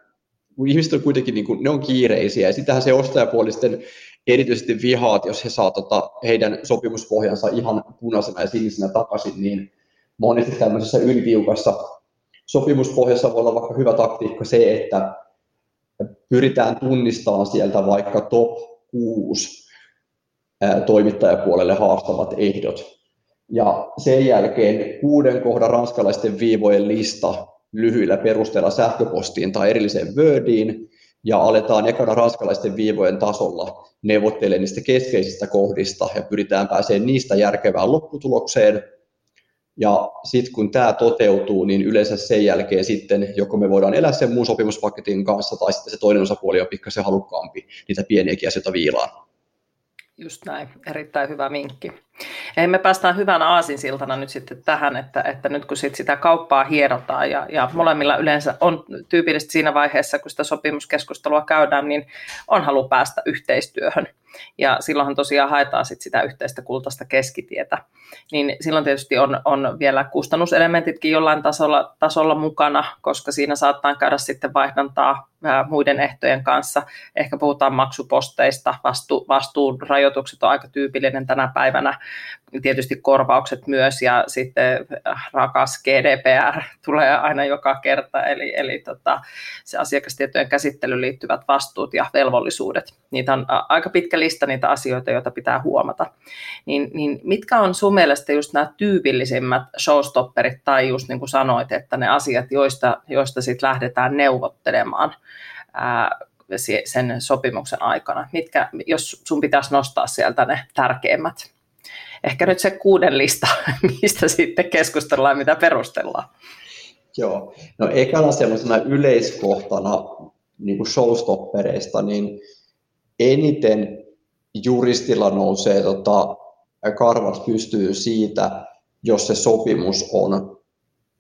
ihmiset on kuitenkin, niin kuin, ne on kiireisiä, ja sitähän se ostajapuoli sitten erityisesti vihaat, jos he saa tota, heidän sopimuspohjansa ihan punaisena ja sinisenä takaisin, niin monesti tämmöisessä ylitiukassa sopimuspohjassa voi olla vaikka hyvä taktiikka se, että pyritään tunnistamaan sieltä vaikka top 6 toimittajapuolelle haastavat ehdot. Ja sen jälkeen kuuden kohdan ranskalaisten viivojen lista lyhyillä perusteella sähköpostiin tai erilliseen Wordiin, ja aletaan ekana ranskalaisten viivojen tasolla neuvottelemaan niistä keskeisistä kohdista ja pyritään pääsemään niistä järkevään lopputulokseen. Ja sitten kun tämä toteutuu, niin yleensä sen jälkeen sitten joko me voidaan elää sen muun sopimuspaketin kanssa tai sitten se toinen osapuoli on pikkasen halukkaampi niitä pieniäkin asioita viilaan. Just näin, erittäin hyvä vinkki. Ei me päästään hyvän aasinsiltana nyt sitten tähän, että, että nyt kun sit sitä kauppaa hierotaan ja, ja molemmilla yleensä on tyypillisesti siinä vaiheessa, kun sitä sopimuskeskustelua käydään, niin on halu päästä yhteistyöhön. Ja silloinhan tosiaan haetaan sit sitä yhteistä kultaista keskitietä. Niin silloin tietysti on, on vielä kustannuselementitkin jollain tasolla, tasolla mukana, koska siinä saattaa käydä sitten vaihdantaa muiden ehtojen kanssa. Ehkä puhutaan maksuposteista, vastu, vastuurajoitukset on aika tyypillinen tänä päivänä tietysti korvaukset myös ja sitten äh, rakas GDPR tulee aina joka kerta, eli, eli tota, se asiakastietojen käsittelyyn liittyvät vastuut ja velvollisuudet. Niitä on aika pitkä lista niitä asioita, joita pitää huomata. Niin, niin mitkä on sun mielestä just nämä tyypillisimmät showstopperit tai just niin kuin sanoit, että ne asiat, joista, joista sitten lähdetään neuvottelemaan ää, sen sopimuksen aikana? Mitkä, jos sun pitäisi nostaa sieltä ne tärkeimmät? ehkä nyt se kuuden lista, mistä sitten keskustellaan, mitä perustellaan. Joo, no ekana semmoisena yleiskohtana niin kuin showstoppereista, niin eniten juristilla nousee tota, karvat pystyy siitä, jos se sopimus on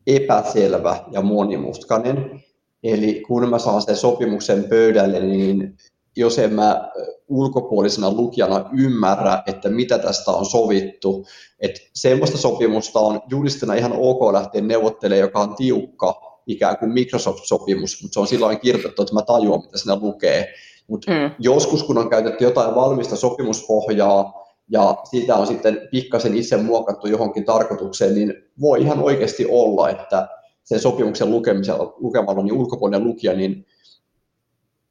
epäselvä ja monimutkainen. Eli kun mä saan sen sopimuksen pöydälle, niin jos en mä ulkopuolisena lukijana ymmärrä, että mitä tästä on sovittu. Että semmoista sopimusta on juristina ihan ok lähteä neuvottelemaan, joka on tiukka, ikään kuin Microsoft-sopimus, mutta se on silloin kirjoitettu, että mä tajuan, mitä siinä lukee. Mutta mm. joskus, kun on käytetty jotain valmista sopimuspohjaa, ja siitä on sitten pikkasen itse muokattu johonkin tarkoitukseen, niin voi ihan oikeasti olla, että sen sopimuksen lukemisella, lukemalla niin ulkopuolinen lukija, niin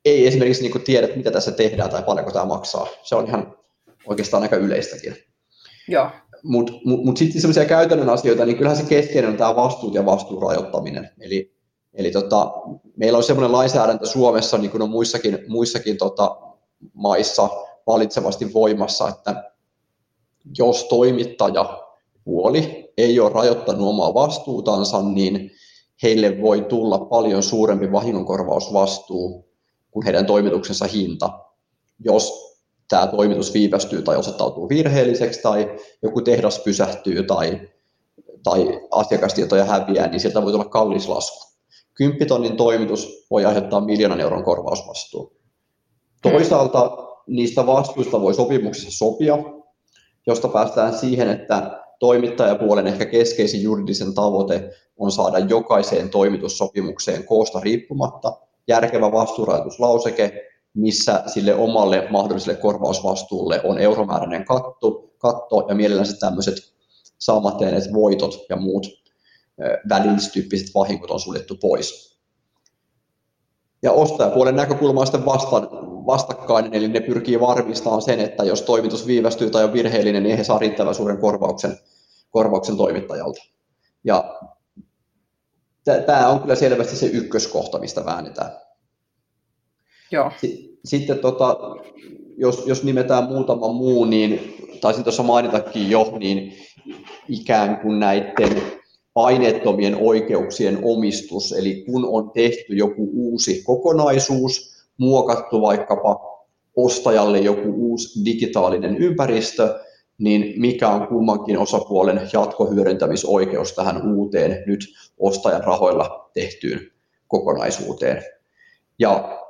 ei esimerkiksi niin tiedä, mitä tässä tehdään tai paljonko tämä maksaa. Se on ihan oikeastaan aika yleistäkin. Mutta mut, mut sitten sellaisia käytännön asioita, niin kyllähän se keskeinen on tämä vastuut ja vastuun rajoittaminen. Eli, eli tota, meillä on sellainen lainsäädäntö Suomessa, niin kuin on muissakin, muissakin tota, maissa valitsevasti voimassa, että jos toimittaja puoli ei ole rajoittanut omaa vastuutansa, niin heille voi tulla paljon suurempi vahingonkorvausvastuu kuin heidän toimituksensa hinta, jos tämä toimitus viivästyy tai osoittautuu virheelliseksi tai joku tehdas pysähtyy tai, tai asiakastietoja häviää, niin sieltä voi tulla kallis lasku. Kymppitonnin toimitus voi aiheuttaa miljoonan euron korvausvastuu. Toisaalta niistä vastuista voi sopimuksessa sopia, josta päästään siihen, että toimittajapuolen ehkä keskeisin juridisen tavoite on saada jokaiseen toimitussopimukseen koosta riippumatta järkevä vastuurajoituslauseke, missä sille omalle mahdolliselle korvausvastuulle on euromääräinen katto, katto ja mielellänsä tämmöiset saamatteenet voitot ja muut välillistyyppiset vahingot on suljettu pois. Ja ostajapuolen näkökulma on sitten vasta, vastakkainen, eli ne pyrkii varmistamaan sen, että jos toimitus viivästyy tai on virheellinen, niin he saa riittävän suuren korvauksen, korvauksen toimittajalta. Ja tämä on kyllä selvästi se ykköskohta, mistä väännetään. Joo. Sitten tota, jos, jos nimetään muutama muu, niin taisin tuossa mainitakin jo, niin ikään kuin näiden aineettomien oikeuksien omistus, eli kun on tehty joku uusi kokonaisuus, muokattu vaikkapa ostajalle joku uusi digitaalinen ympäristö, niin mikä on kummankin osapuolen jatkohyödyntämisoikeus tähän uuteen nyt ostajan rahoilla tehtyyn kokonaisuuteen. Ja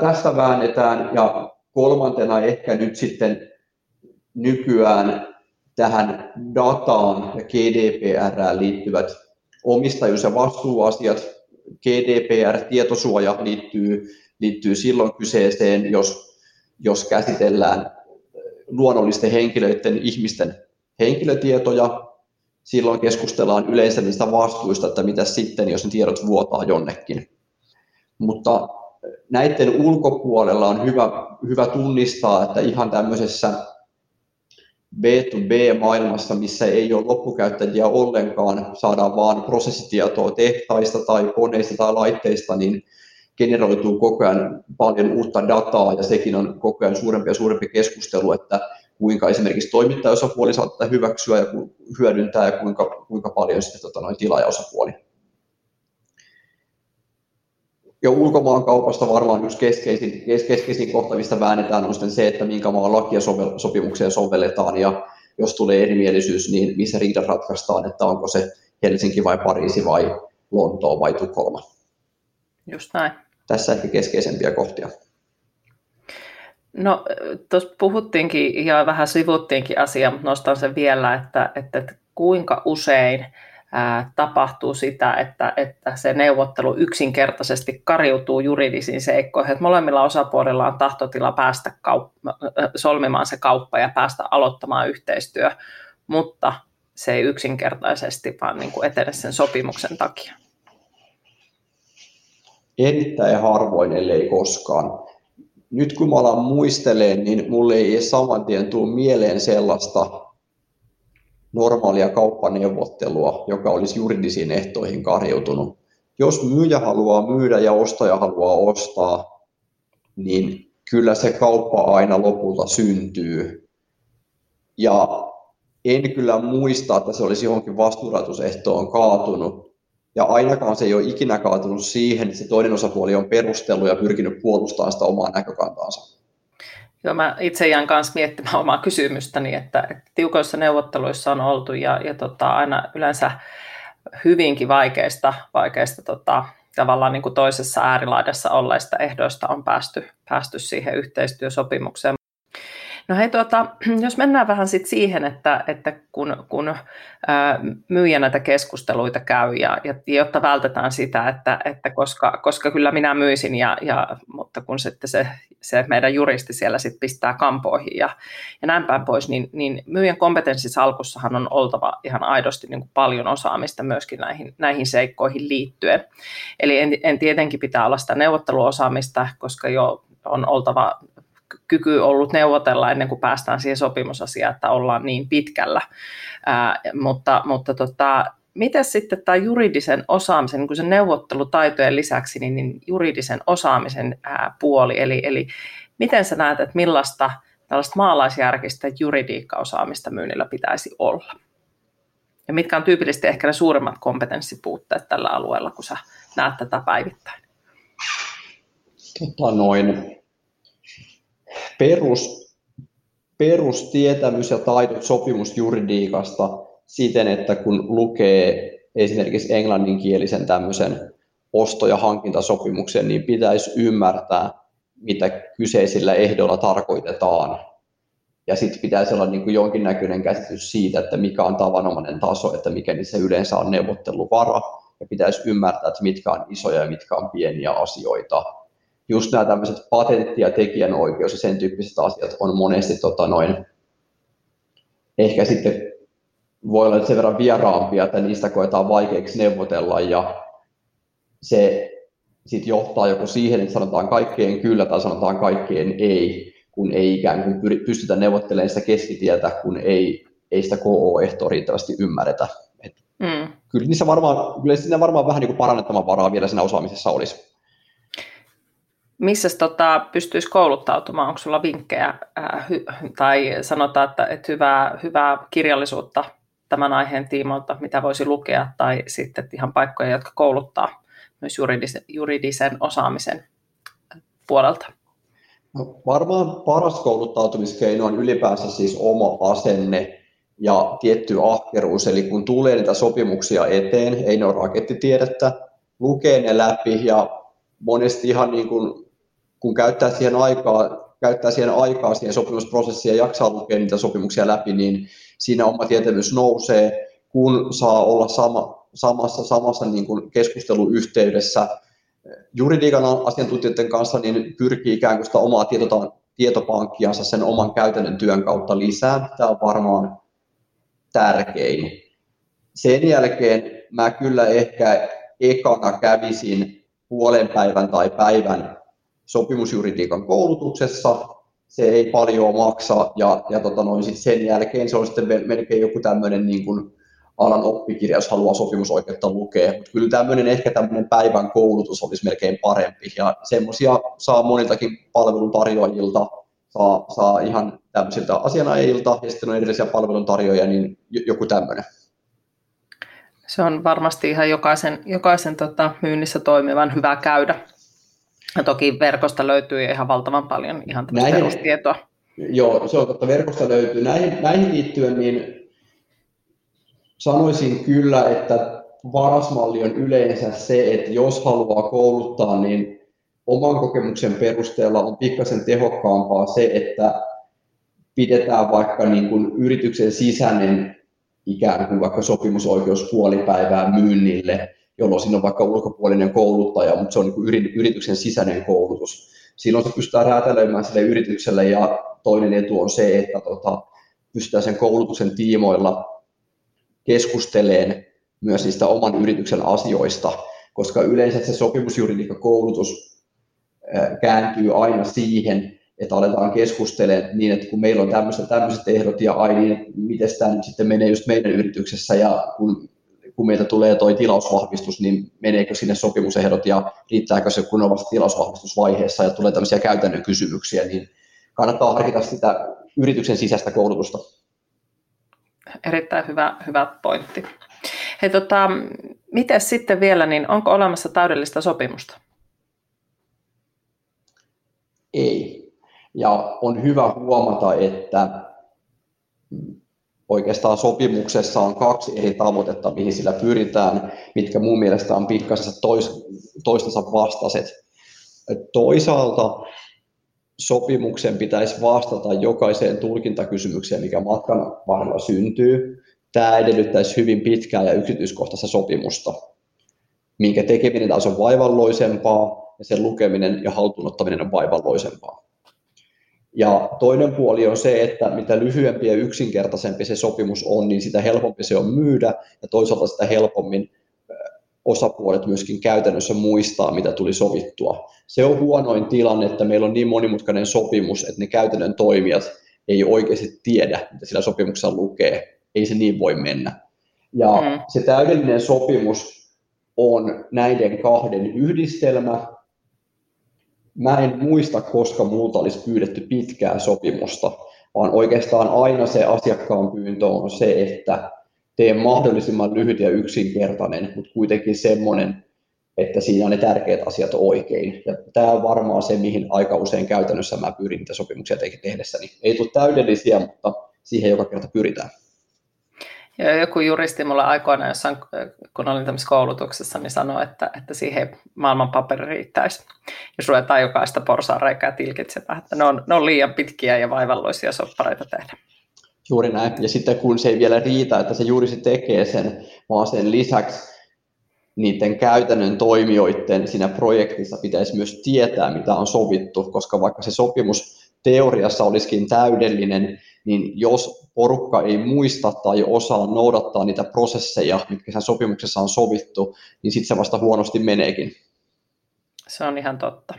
tästä väännetään ja kolmantena ehkä nyt sitten nykyään tähän dataan ja GDPR liittyvät omistajuus- ja vastuuasiat. GDPR-tietosuoja liittyy, liittyy silloin kyseeseen, jos, jos käsitellään luonnollisten henkilöiden, ihmisten henkilötietoja. Silloin keskustellaan yleensä niistä vastuista, että mitä sitten, jos ne tiedot vuotaa jonnekin. Mutta näiden ulkopuolella on hyvä, hyvä tunnistaa, että ihan tämmöisessä B2B-maailmassa, missä ei ole loppukäyttäjiä ollenkaan, saadaan vaan prosessitietoa tehtaista tai koneista tai laitteista, niin generoituu koko ajan paljon uutta dataa ja sekin on koko ajan suurempi ja suurempi keskustelu, että kuinka esimerkiksi toimittajaosapuoli saa tätä hyväksyä ja hyödyntää ja kuinka, kuinka paljon sitten tota, noin tilaajaosapuoli. Ja ulkomaankaupasta varmaan yksi keskeisin, keskeisin kohta, mistä väännetään, on se, että minkä maan lakia sopimukseen sovelletaan ja jos tulee erimielisyys, niin missä riidat ratkaistaan, että onko se Helsinki vai Pariisi vai Lontoo vai Tukholma. Just näin. Tässä ehkä keskeisempiä kohtia. No tuossa puhuttiinkin ja vähän sivuttiinkin asiaa, mutta nostan sen vielä, että, että, että kuinka usein tapahtuu sitä, että, että se neuvottelu yksinkertaisesti kariutuu juridisiin seikkoihin. Että molemmilla osapuolilla on tahtotila päästä kaup- solmimaan se kauppa ja päästä aloittamaan yhteistyö, mutta se ei yksinkertaisesti vaan niin kuin etene sen sopimuksen takia. Erittäin harvoin, ellei koskaan nyt kun mä alan muisteleen, niin mulle ei saman tien tule mieleen sellaista normaalia kauppaneuvottelua, joka olisi juridisiin ehtoihin karjoutunut. Jos myyjä haluaa myydä ja ostaja haluaa ostaa, niin kyllä se kauppa aina lopulta syntyy. Ja en kyllä muista, että se olisi johonkin vastuurajoitusehtoon kaatunut, ja ainakaan se ei ole ikinä kaatunut siihen, että se toinen osapuoli on perustellut ja pyrkinyt puolustamaan sitä omaa näkökantaansa. Joo, mä itse jään kanssa miettimään omaa kysymystäni, että, tiukoissa neuvotteluissa on oltu ja, ja tota, aina yleensä hyvinkin vaikeista, vaikeista tota, tavallaan niin kuin toisessa äärilaidassa olleista ehdoista on päästy, päästy siihen yhteistyösopimukseen. No hei, tuota, jos mennään vähän sit siihen, että, että kun, kun ää, myyjä näitä keskusteluita käy, ja, ja jotta vältetään sitä, että, että koska, koska kyllä minä myisin, ja, ja, mutta kun sitten se, se meidän juristi siellä sit pistää kampoihin ja, ja näin päin pois, niin, niin myyjän kompetenssisalkussahan on oltava ihan aidosti niin kuin paljon osaamista myöskin näihin, näihin seikkoihin liittyen. Eli en, en tietenkin pitää olla sitä neuvotteluosaamista, koska jo on oltava kyky ollut neuvotella ennen kuin päästään siihen sopimusasiaan, että ollaan niin pitkällä. Ää, mutta mutta tota, miten sitten tämä juridisen osaamisen, niin kuin sen neuvottelutaitojen lisäksi, niin, niin juridisen osaamisen ää, puoli, eli, eli miten sä näet, että millaista tällaista maalaisjärkistä juridiikkaosaamista myynnillä pitäisi olla? Ja mitkä on tyypillisesti ehkä ne suurimmat kompetenssipuutteet tällä alueella, kun sä näet tätä päivittäin? Tota noin, perus, perustietämys ja taidot sopimusjuridiikasta siten, että kun lukee esimerkiksi englanninkielisen tämmöisen osto- ja hankintasopimuksen, niin pitäisi ymmärtää, mitä kyseisillä ehdoilla tarkoitetaan. Ja sitten pitäisi olla niin kuin jonkinnäköinen käsitys siitä, että mikä on tavanomainen taso, että mikä niissä yleensä on neuvotteluvara, ja pitäisi ymmärtää, että mitkä on isoja ja mitkä on pieniä asioita just nämä tämmöiset patentti- ja tekijänoikeus ja sen tyyppiset asiat on monesti tota noin, ehkä sitten voi olla sen verran vieraampia, että niistä koetaan vaikeiksi neuvotella ja se sitten johtaa joko siihen, että sanotaan kaikkeen kyllä tai sanotaan kaikkeen ei, kun ei ikään kuin pystytä neuvottelemaan sitä keskitietä, kun ei, ei sitä KO-ehtoa riittävästi ymmärretä. Et mm. Kyllä niissä varmaan, kyllä siinä varmaan vähän niin parannettavan varaa vielä siinä osaamisessa olisi. Missä tota, pystyisi kouluttautumaan? Onko sulla vinkkejä ää, hy, tai sanotaan, että, että hyvää, hyvää kirjallisuutta tämän aiheen tiimoilta, mitä voisi lukea, tai sitten ihan paikkoja, jotka kouluttaa myös juridisen, juridisen osaamisen puolelta? No, varmaan paras kouluttautumiskeino on ylipäänsä siis oma asenne ja tietty ahkeruus, eli kun tulee niitä sopimuksia eteen, ei ne ole rakettitiedettä, lukee ne läpi ja monesti ihan niin kuin kun käyttää siihen aikaa, käyttää siihen aikaa siihen sopimusprosessiin ja jaksaa lukea niitä sopimuksia läpi, niin siinä oma tietämys nousee, kun saa olla sama, samassa, samassa niin kuin keskusteluyhteydessä juridiikan asiantuntijoiden kanssa, niin pyrkii ikään kuin sitä omaa tietota, tietopankkiansa sen oman käytännön työn kautta lisää. Tämä on varmaan tärkein. Sen jälkeen mä kyllä ehkä ekana kävisin puolen päivän tai päivän sopimusjuridiikan koulutuksessa, se ei paljon maksa ja, ja tota noin, sit sen jälkeen se on sitten melkein joku tämmöinen niin kuin alan oppikirja, jos haluaa sopimusoikeutta lukea. Mutta kyllä tämmöinen ehkä tämmöinen päivän koulutus olisi melkein parempi ja semmoisia saa moniltakin palveluntarjoajilta, saa, saa ihan tämmöisiltä asianajilta ja sitten on erillisiä palveluntarjoajia, niin joku tämmöinen. Se on varmasti ihan jokaisen, jokaisen tota, myynnissä toimivan hyvä käydä. Ja toki verkosta löytyy ihan valtavan paljon ihan näihin, perustietoa. Joo, se on totta. Verkosta löytyy. Näihin, näihin liittyen niin sanoisin kyllä, että varasmalli on yleensä se, että jos haluaa kouluttaa, niin oman kokemuksen perusteella on pikkasen tehokkaampaa se, että pidetään vaikka niin kuin yrityksen sisäinen ikään kuin vaikka sopimusoikeus puolipäivää myynnille, jolloin siinä on vaikka ulkopuolinen kouluttaja, mutta se on niin yrityksen sisäinen koulutus. Silloin se pystytään räätälöimään sille yritykselle ja toinen etu on se, että tota, pystytään sen koulutuksen tiimoilla keskusteleen myös niistä oman yrityksen asioista, koska yleensä se sopimusjuridiikka-koulutus kääntyy aina siihen, että aletaan keskustelemaan niin, että kun meillä on tämmöiset, tämmöiset ehdot ja ai niin, miten tämä nyt sitten menee just meidän yrityksessä ja kun, kun meiltä tulee toi tilausvahvistus, niin meneekö sinne sopimusehdot ja riittääkö se kun on vasta tilausvahvistusvaiheessa ja tulee tämmöisiä käytännön kysymyksiä, niin kannattaa harkita sitä yrityksen sisäistä koulutusta. Erittäin hyvä, hyvä pointti. Hei, tota, miten sitten vielä, niin onko olemassa täydellistä sopimusta? Ei. Ja on hyvä huomata, että oikeastaan sopimuksessa on kaksi eri tavoitetta, mihin sillä pyritään, mitkä mun mielestä on pikkasen tois, toistensa vastaiset. Toisaalta sopimuksen pitäisi vastata jokaiseen tulkintakysymykseen, mikä matkan varrella syntyy. Tämä edellyttäisi hyvin pitkää ja yksityiskohtaista sopimusta, minkä tekeminen taas on vaivalloisempaa ja sen lukeminen ja haltuunottaminen on vaivalloisempaa. Ja toinen puoli on se, että mitä lyhyempi ja yksinkertaisempi se sopimus on, niin sitä helpompi se on myydä ja toisaalta sitä helpommin osapuolet myöskin käytännössä muistaa, mitä tuli sovittua. Se on huonoin tilanne, että meillä on niin monimutkainen sopimus, että ne käytännön toimijat ei oikeasti tiedä, mitä sillä sopimuksessa lukee. Ei se niin voi mennä. Ja mm. se täydellinen sopimus on näiden kahden yhdistelmä, mä en muista, koska multa olisi pyydetty pitkää sopimusta, vaan oikeastaan aina se asiakkaan pyyntö on se, että tee mahdollisimman lyhyt ja yksinkertainen, mutta kuitenkin semmoinen, että siinä on ne tärkeät asiat oikein. Ja tämä on varmaan se, mihin aika usein käytännössä mä pyrin niitä sopimuksia tehdessäni. Ei tule täydellisiä, mutta siihen joka kerta pyritään. Ja joku juristi mulle aikoina jossain, kun olin tämmöisessä koulutuksessa, niin sanoi, että, että siihen maailman paperi riittäisi. Jos ruvetaan jokaista porsaanreikää tilkitsemään, että ne on, ne on liian pitkiä ja vaivalloisia soppareita tehdä. Juuri näin. Ja sitten kun se ei vielä riitä, että se juuri se tekee sen, vaan sen lisäksi niiden käytännön toimijoiden siinä projektissa pitäisi myös tietää, mitä on sovittu, koska vaikka se sopimus teoriassa olisikin täydellinen, niin jos porukka ei muista tai osaa noudattaa niitä prosesseja, mitkä sen sopimuksessa on sovittu, niin sitten se vasta huonosti meneekin. Se on ihan totta.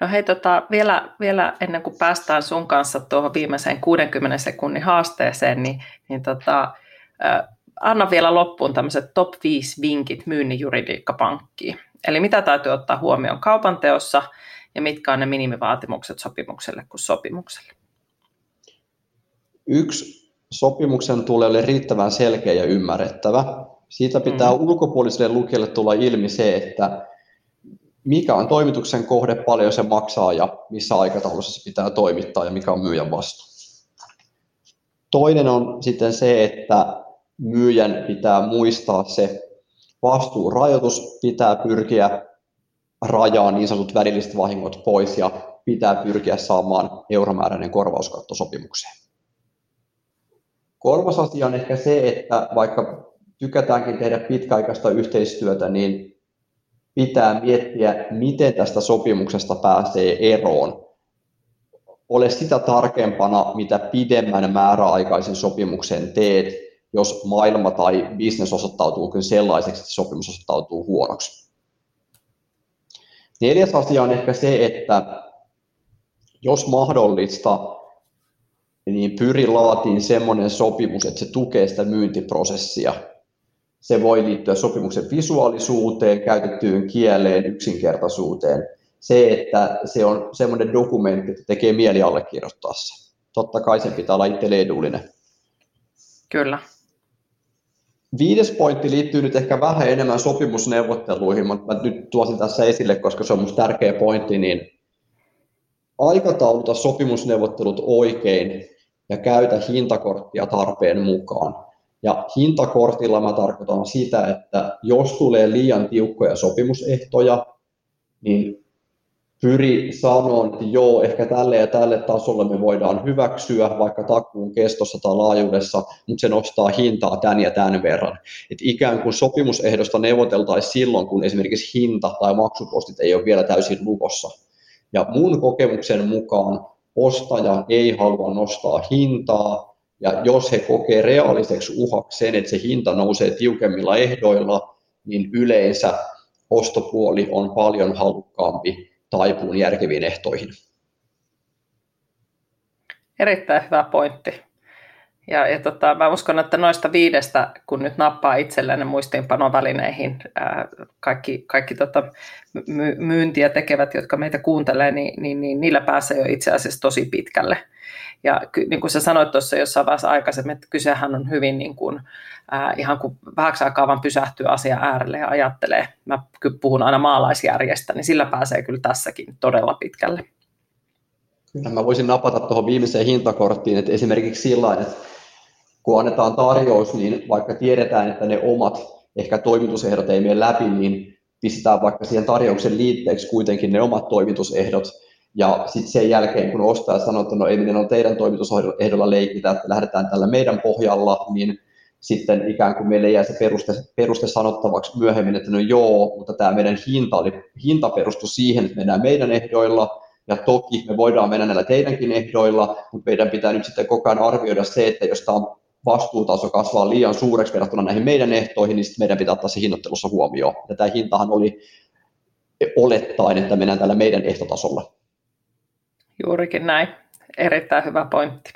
No hei, tota, vielä, vielä ennen kuin päästään sun kanssa tuohon viimeiseen 60 sekunnin haasteeseen, niin, niin tota, äh, anna vielä loppuun tämmöiset top 5 vinkit myynnin juridiikkapankkiin. Eli mitä täytyy ottaa huomioon kaupan teossa ja mitkä on ne minimivaatimukset sopimukselle kuin sopimukselle? Yksi, sopimuksen tulee olla riittävän selkeä ja ymmärrettävä. Siitä pitää mm. ulkopuoliselle lukijalle tulla ilmi se, että mikä on toimituksen kohde, paljon se maksaa ja missä aikataulussa se pitää toimittaa ja mikä on myyjän vastuu. Toinen on sitten se, että myyjän pitää muistaa se vastuurajoitus, pitää pyrkiä rajaa niin sanotut välilliset vahingot pois ja pitää pyrkiä saamaan euromääräinen korvauskatto sopimukseen. Kolmas asia on ehkä se, että vaikka tykätäänkin tehdä pitkäaikaista yhteistyötä, niin pitää miettiä, miten tästä sopimuksesta pääsee eroon. Ole sitä tarkempana, mitä pidemmän määräaikaisen sopimuksen teet, jos maailma tai bisnes osoittautuu sellaiseksi, että sopimus osoittautuu huonoksi. Neljäs asia on ehkä se, että jos mahdollista, niin pyri laatiin semmoinen sopimus, että se tukee sitä myyntiprosessia. Se voi liittyä sopimuksen visuaalisuuteen, käytettyyn kieleen, yksinkertaisuuteen. Se, että se on semmoinen dokumentti, että tekee mieli allekirjoittaa se. Totta kai sen pitää olla itselleen edullinen. Kyllä. Viides pointti liittyy nyt ehkä vähän enemmän sopimusneuvotteluihin, mutta mä nyt tuosin tässä esille, koska se on minusta tärkeä pointti, niin aikatauluta sopimusneuvottelut oikein ja käytä hintakorttia tarpeen mukaan. Ja hintakortilla mä tarkoitan sitä, että jos tulee liian tiukkoja sopimusehtoja, niin pyri sanomaan, että joo, ehkä tälle ja tälle tasolle me voidaan hyväksyä, vaikka takuun kestossa tai laajuudessa, mutta se nostaa hintaa tämän ja tämän verran. Et ikään kuin sopimusehdosta neuvoteltaisiin silloin, kun esimerkiksi hinta tai maksupostit ei ole vielä täysin lukossa. Ja mun kokemuksen mukaan ostaja ei halua nostaa hintaa, ja jos he kokee reaaliseksi uhaksi sen, että se hinta nousee tiukemmilla ehdoilla, niin yleensä ostopuoli on paljon halukkaampi taipuun järkeviin ehtoihin. Erittäin hyvä pointti. Ja, ja tota, mä uskon, että noista viidestä, kun nyt nappaa itselleen muistiinpanovälineihin ää, kaikki, kaikki tota, my, myyntiä tekevät, jotka meitä kuuntelee, niin, niin, niin niillä pääsee jo itse asiassa tosi pitkälle. Ja niin kuin sä sanoit tuossa jossain vaiheessa aikaisemmin, että kysehän on hyvin niin kuin, ää, ihan kuin vähäksi aikaa vaan pysähtyy asia äärelle ja ajattelee. Mä puhun aina maalaisjärjestä, niin sillä pääsee kyllä tässäkin todella pitkälle. Kyllä mä voisin napata tuohon viimeiseen hintakorttiin, että esimerkiksi sillä että kun annetaan tarjous, niin vaikka tiedetään, että ne omat ehkä toimitusehdot ei mene läpi, niin pistetään vaikka siihen tarjouksen liitteeksi kuitenkin ne omat toimitusehdot, ja sitten sen jälkeen, kun ostaja sanoo, että no ei miten on teidän toimitusehdolla leikitä, että lähdetään tällä meidän pohjalla, niin sitten ikään kuin meille jää se peruste, peruste sanottavaksi myöhemmin, että no joo, mutta tämä meidän hinta, oli, hinta perustui siihen, että mennään meidän ehdoilla, ja toki me voidaan mennä näillä teidänkin ehdoilla, mutta meidän pitää nyt sitten koko ajan arvioida se, että jos tämä on vastuutaso kasvaa liian suureksi verrattuna näihin meidän ehtoihin, niin meidän pitää ottaa se hinnoittelussa huomioon. Ja tämä hintahan oli olettaen, että mennään tällä meidän ehtotasolla. Juurikin näin. Erittäin hyvä pointti.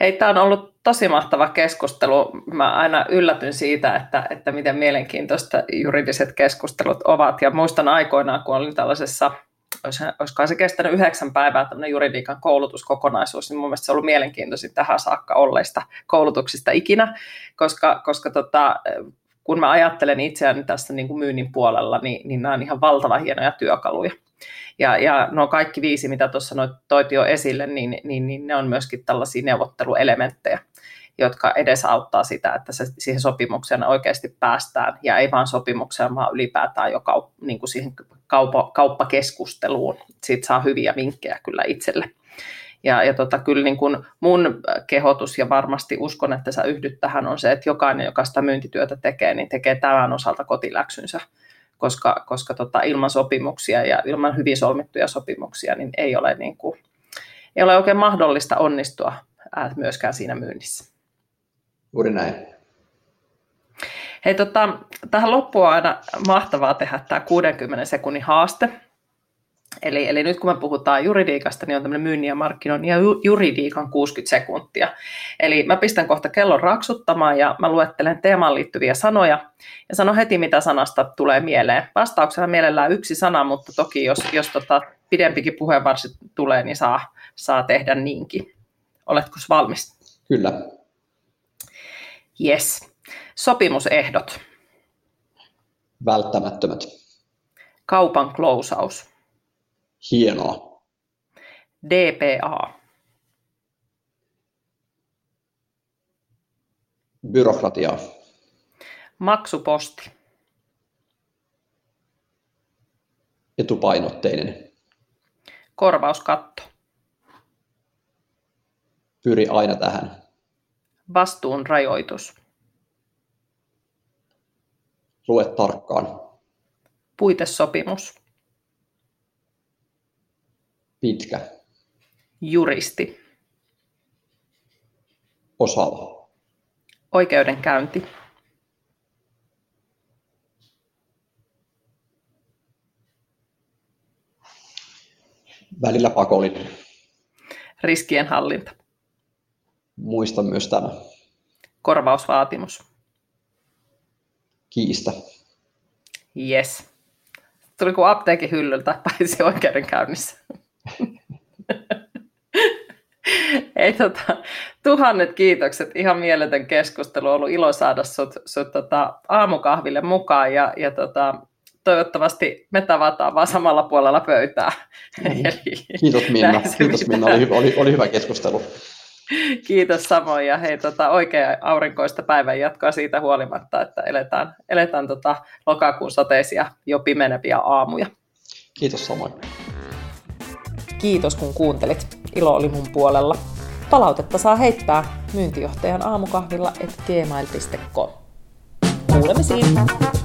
Hei, tämä on ollut tosi mahtava keskustelu. Mä aina yllätyn siitä, että, että miten mielenkiintoista juridiset keskustelut ovat. Ja muistan aikoinaan, kun olin tällaisessa olisikohan se kestänyt yhdeksän päivää tämmöinen juridiikan koulutuskokonaisuus, niin mun mielestä se on ollut mielenkiintoisin tähän saakka olleista koulutuksista ikinä, koska, koska tota, kun mä ajattelen itseäni tässä niin kuin myynnin puolella, niin, niin nämä on ihan valtava hienoja työkaluja. Ja, ja nuo kaikki viisi, mitä tuossa toit jo esille, niin, niin, niin ne on myöskin tällaisia neuvotteluelementtejä jotka edesauttaa sitä, että se, siihen sopimukseen oikeasti päästään, ja ei vain sopimukseen, vaan ylipäätään jo kaup, niin kuin siihen kauppa, kauppakeskusteluun. Siitä saa hyviä vinkkejä kyllä itselle. Ja, ja tota, kyllä niin kuin mun kehotus, ja varmasti uskon, että sä yhdyt tähän, on se, että jokainen, joka sitä myyntityötä tekee, niin tekee tämän osalta kotiläksynsä, koska, koska tota, ilman sopimuksia ja ilman hyvin solmittuja sopimuksia, niin ei ole, niin kuin, ei ole oikein mahdollista onnistua myöskään siinä myynnissä. Juuri näin. Hei, tota, tähän loppuun on aina mahtavaa tehdä tämä 60 sekunnin haaste. Eli, eli nyt kun me puhutaan juridiikasta, niin on tämmöinen myynnin ja markkinoinnin ja juridiikan 60 sekuntia. Eli mä pistän kohta kellon raksuttamaan ja mä luettelen teemaan liittyviä sanoja ja sano heti, mitä sanasta tulee mieleen. Vastauksena mielellään yksi sana, mutta toki jos, jos tota pidempikin puheenvarsi tulee, niin saa, saa tehdä niinkin. Oletko valmis? Kyllä. Yes. Sopimusehdot. Välttämättömät. Kaupan klousaus. Hienoa. DPA. Byrokratiaa. Maksuposti. Etupainotteinen. Korvauskatto. Pyri aina tähän. Vastuun rajoitus. Lue tarkkaan. Puitesopimus. Pitkä. Juristi. Osaava. Oikeudenkäynti. välillä pakollinen. Riskien hallinta. Muista myös tämä. Korvausvaatimus. Kiistä. Yes. Tuli kuin apteekin hyllyltä, paitsi oikeudenkäynnissä. Ei, tota, tuhannet kiitokset, ihan mieletön keskustelu, on ollut ilo saada sut, sut tota, aamukahville mukaan ja, ja tota, toivottavasti me tavataan vaan samalla puolella pöytää. Niin. Eli Kiitos Minna, Kiitos Minna. Oli, oli, oli hyvä keskustelu. Kiitos samoin ja hei, tota, oikein aurinkoista päivän jatkoa siitä huolimatta, että eletään, eletään tota, lokakuun sateisia jo pimeneviä aamuja. Kiitos samoin. Kiitos kun kuuntelit. Ilo oli mun puolella. Palautetta saa heittää myyntijohtajan aamukahvilla et gmail.com. Kuulemisiin!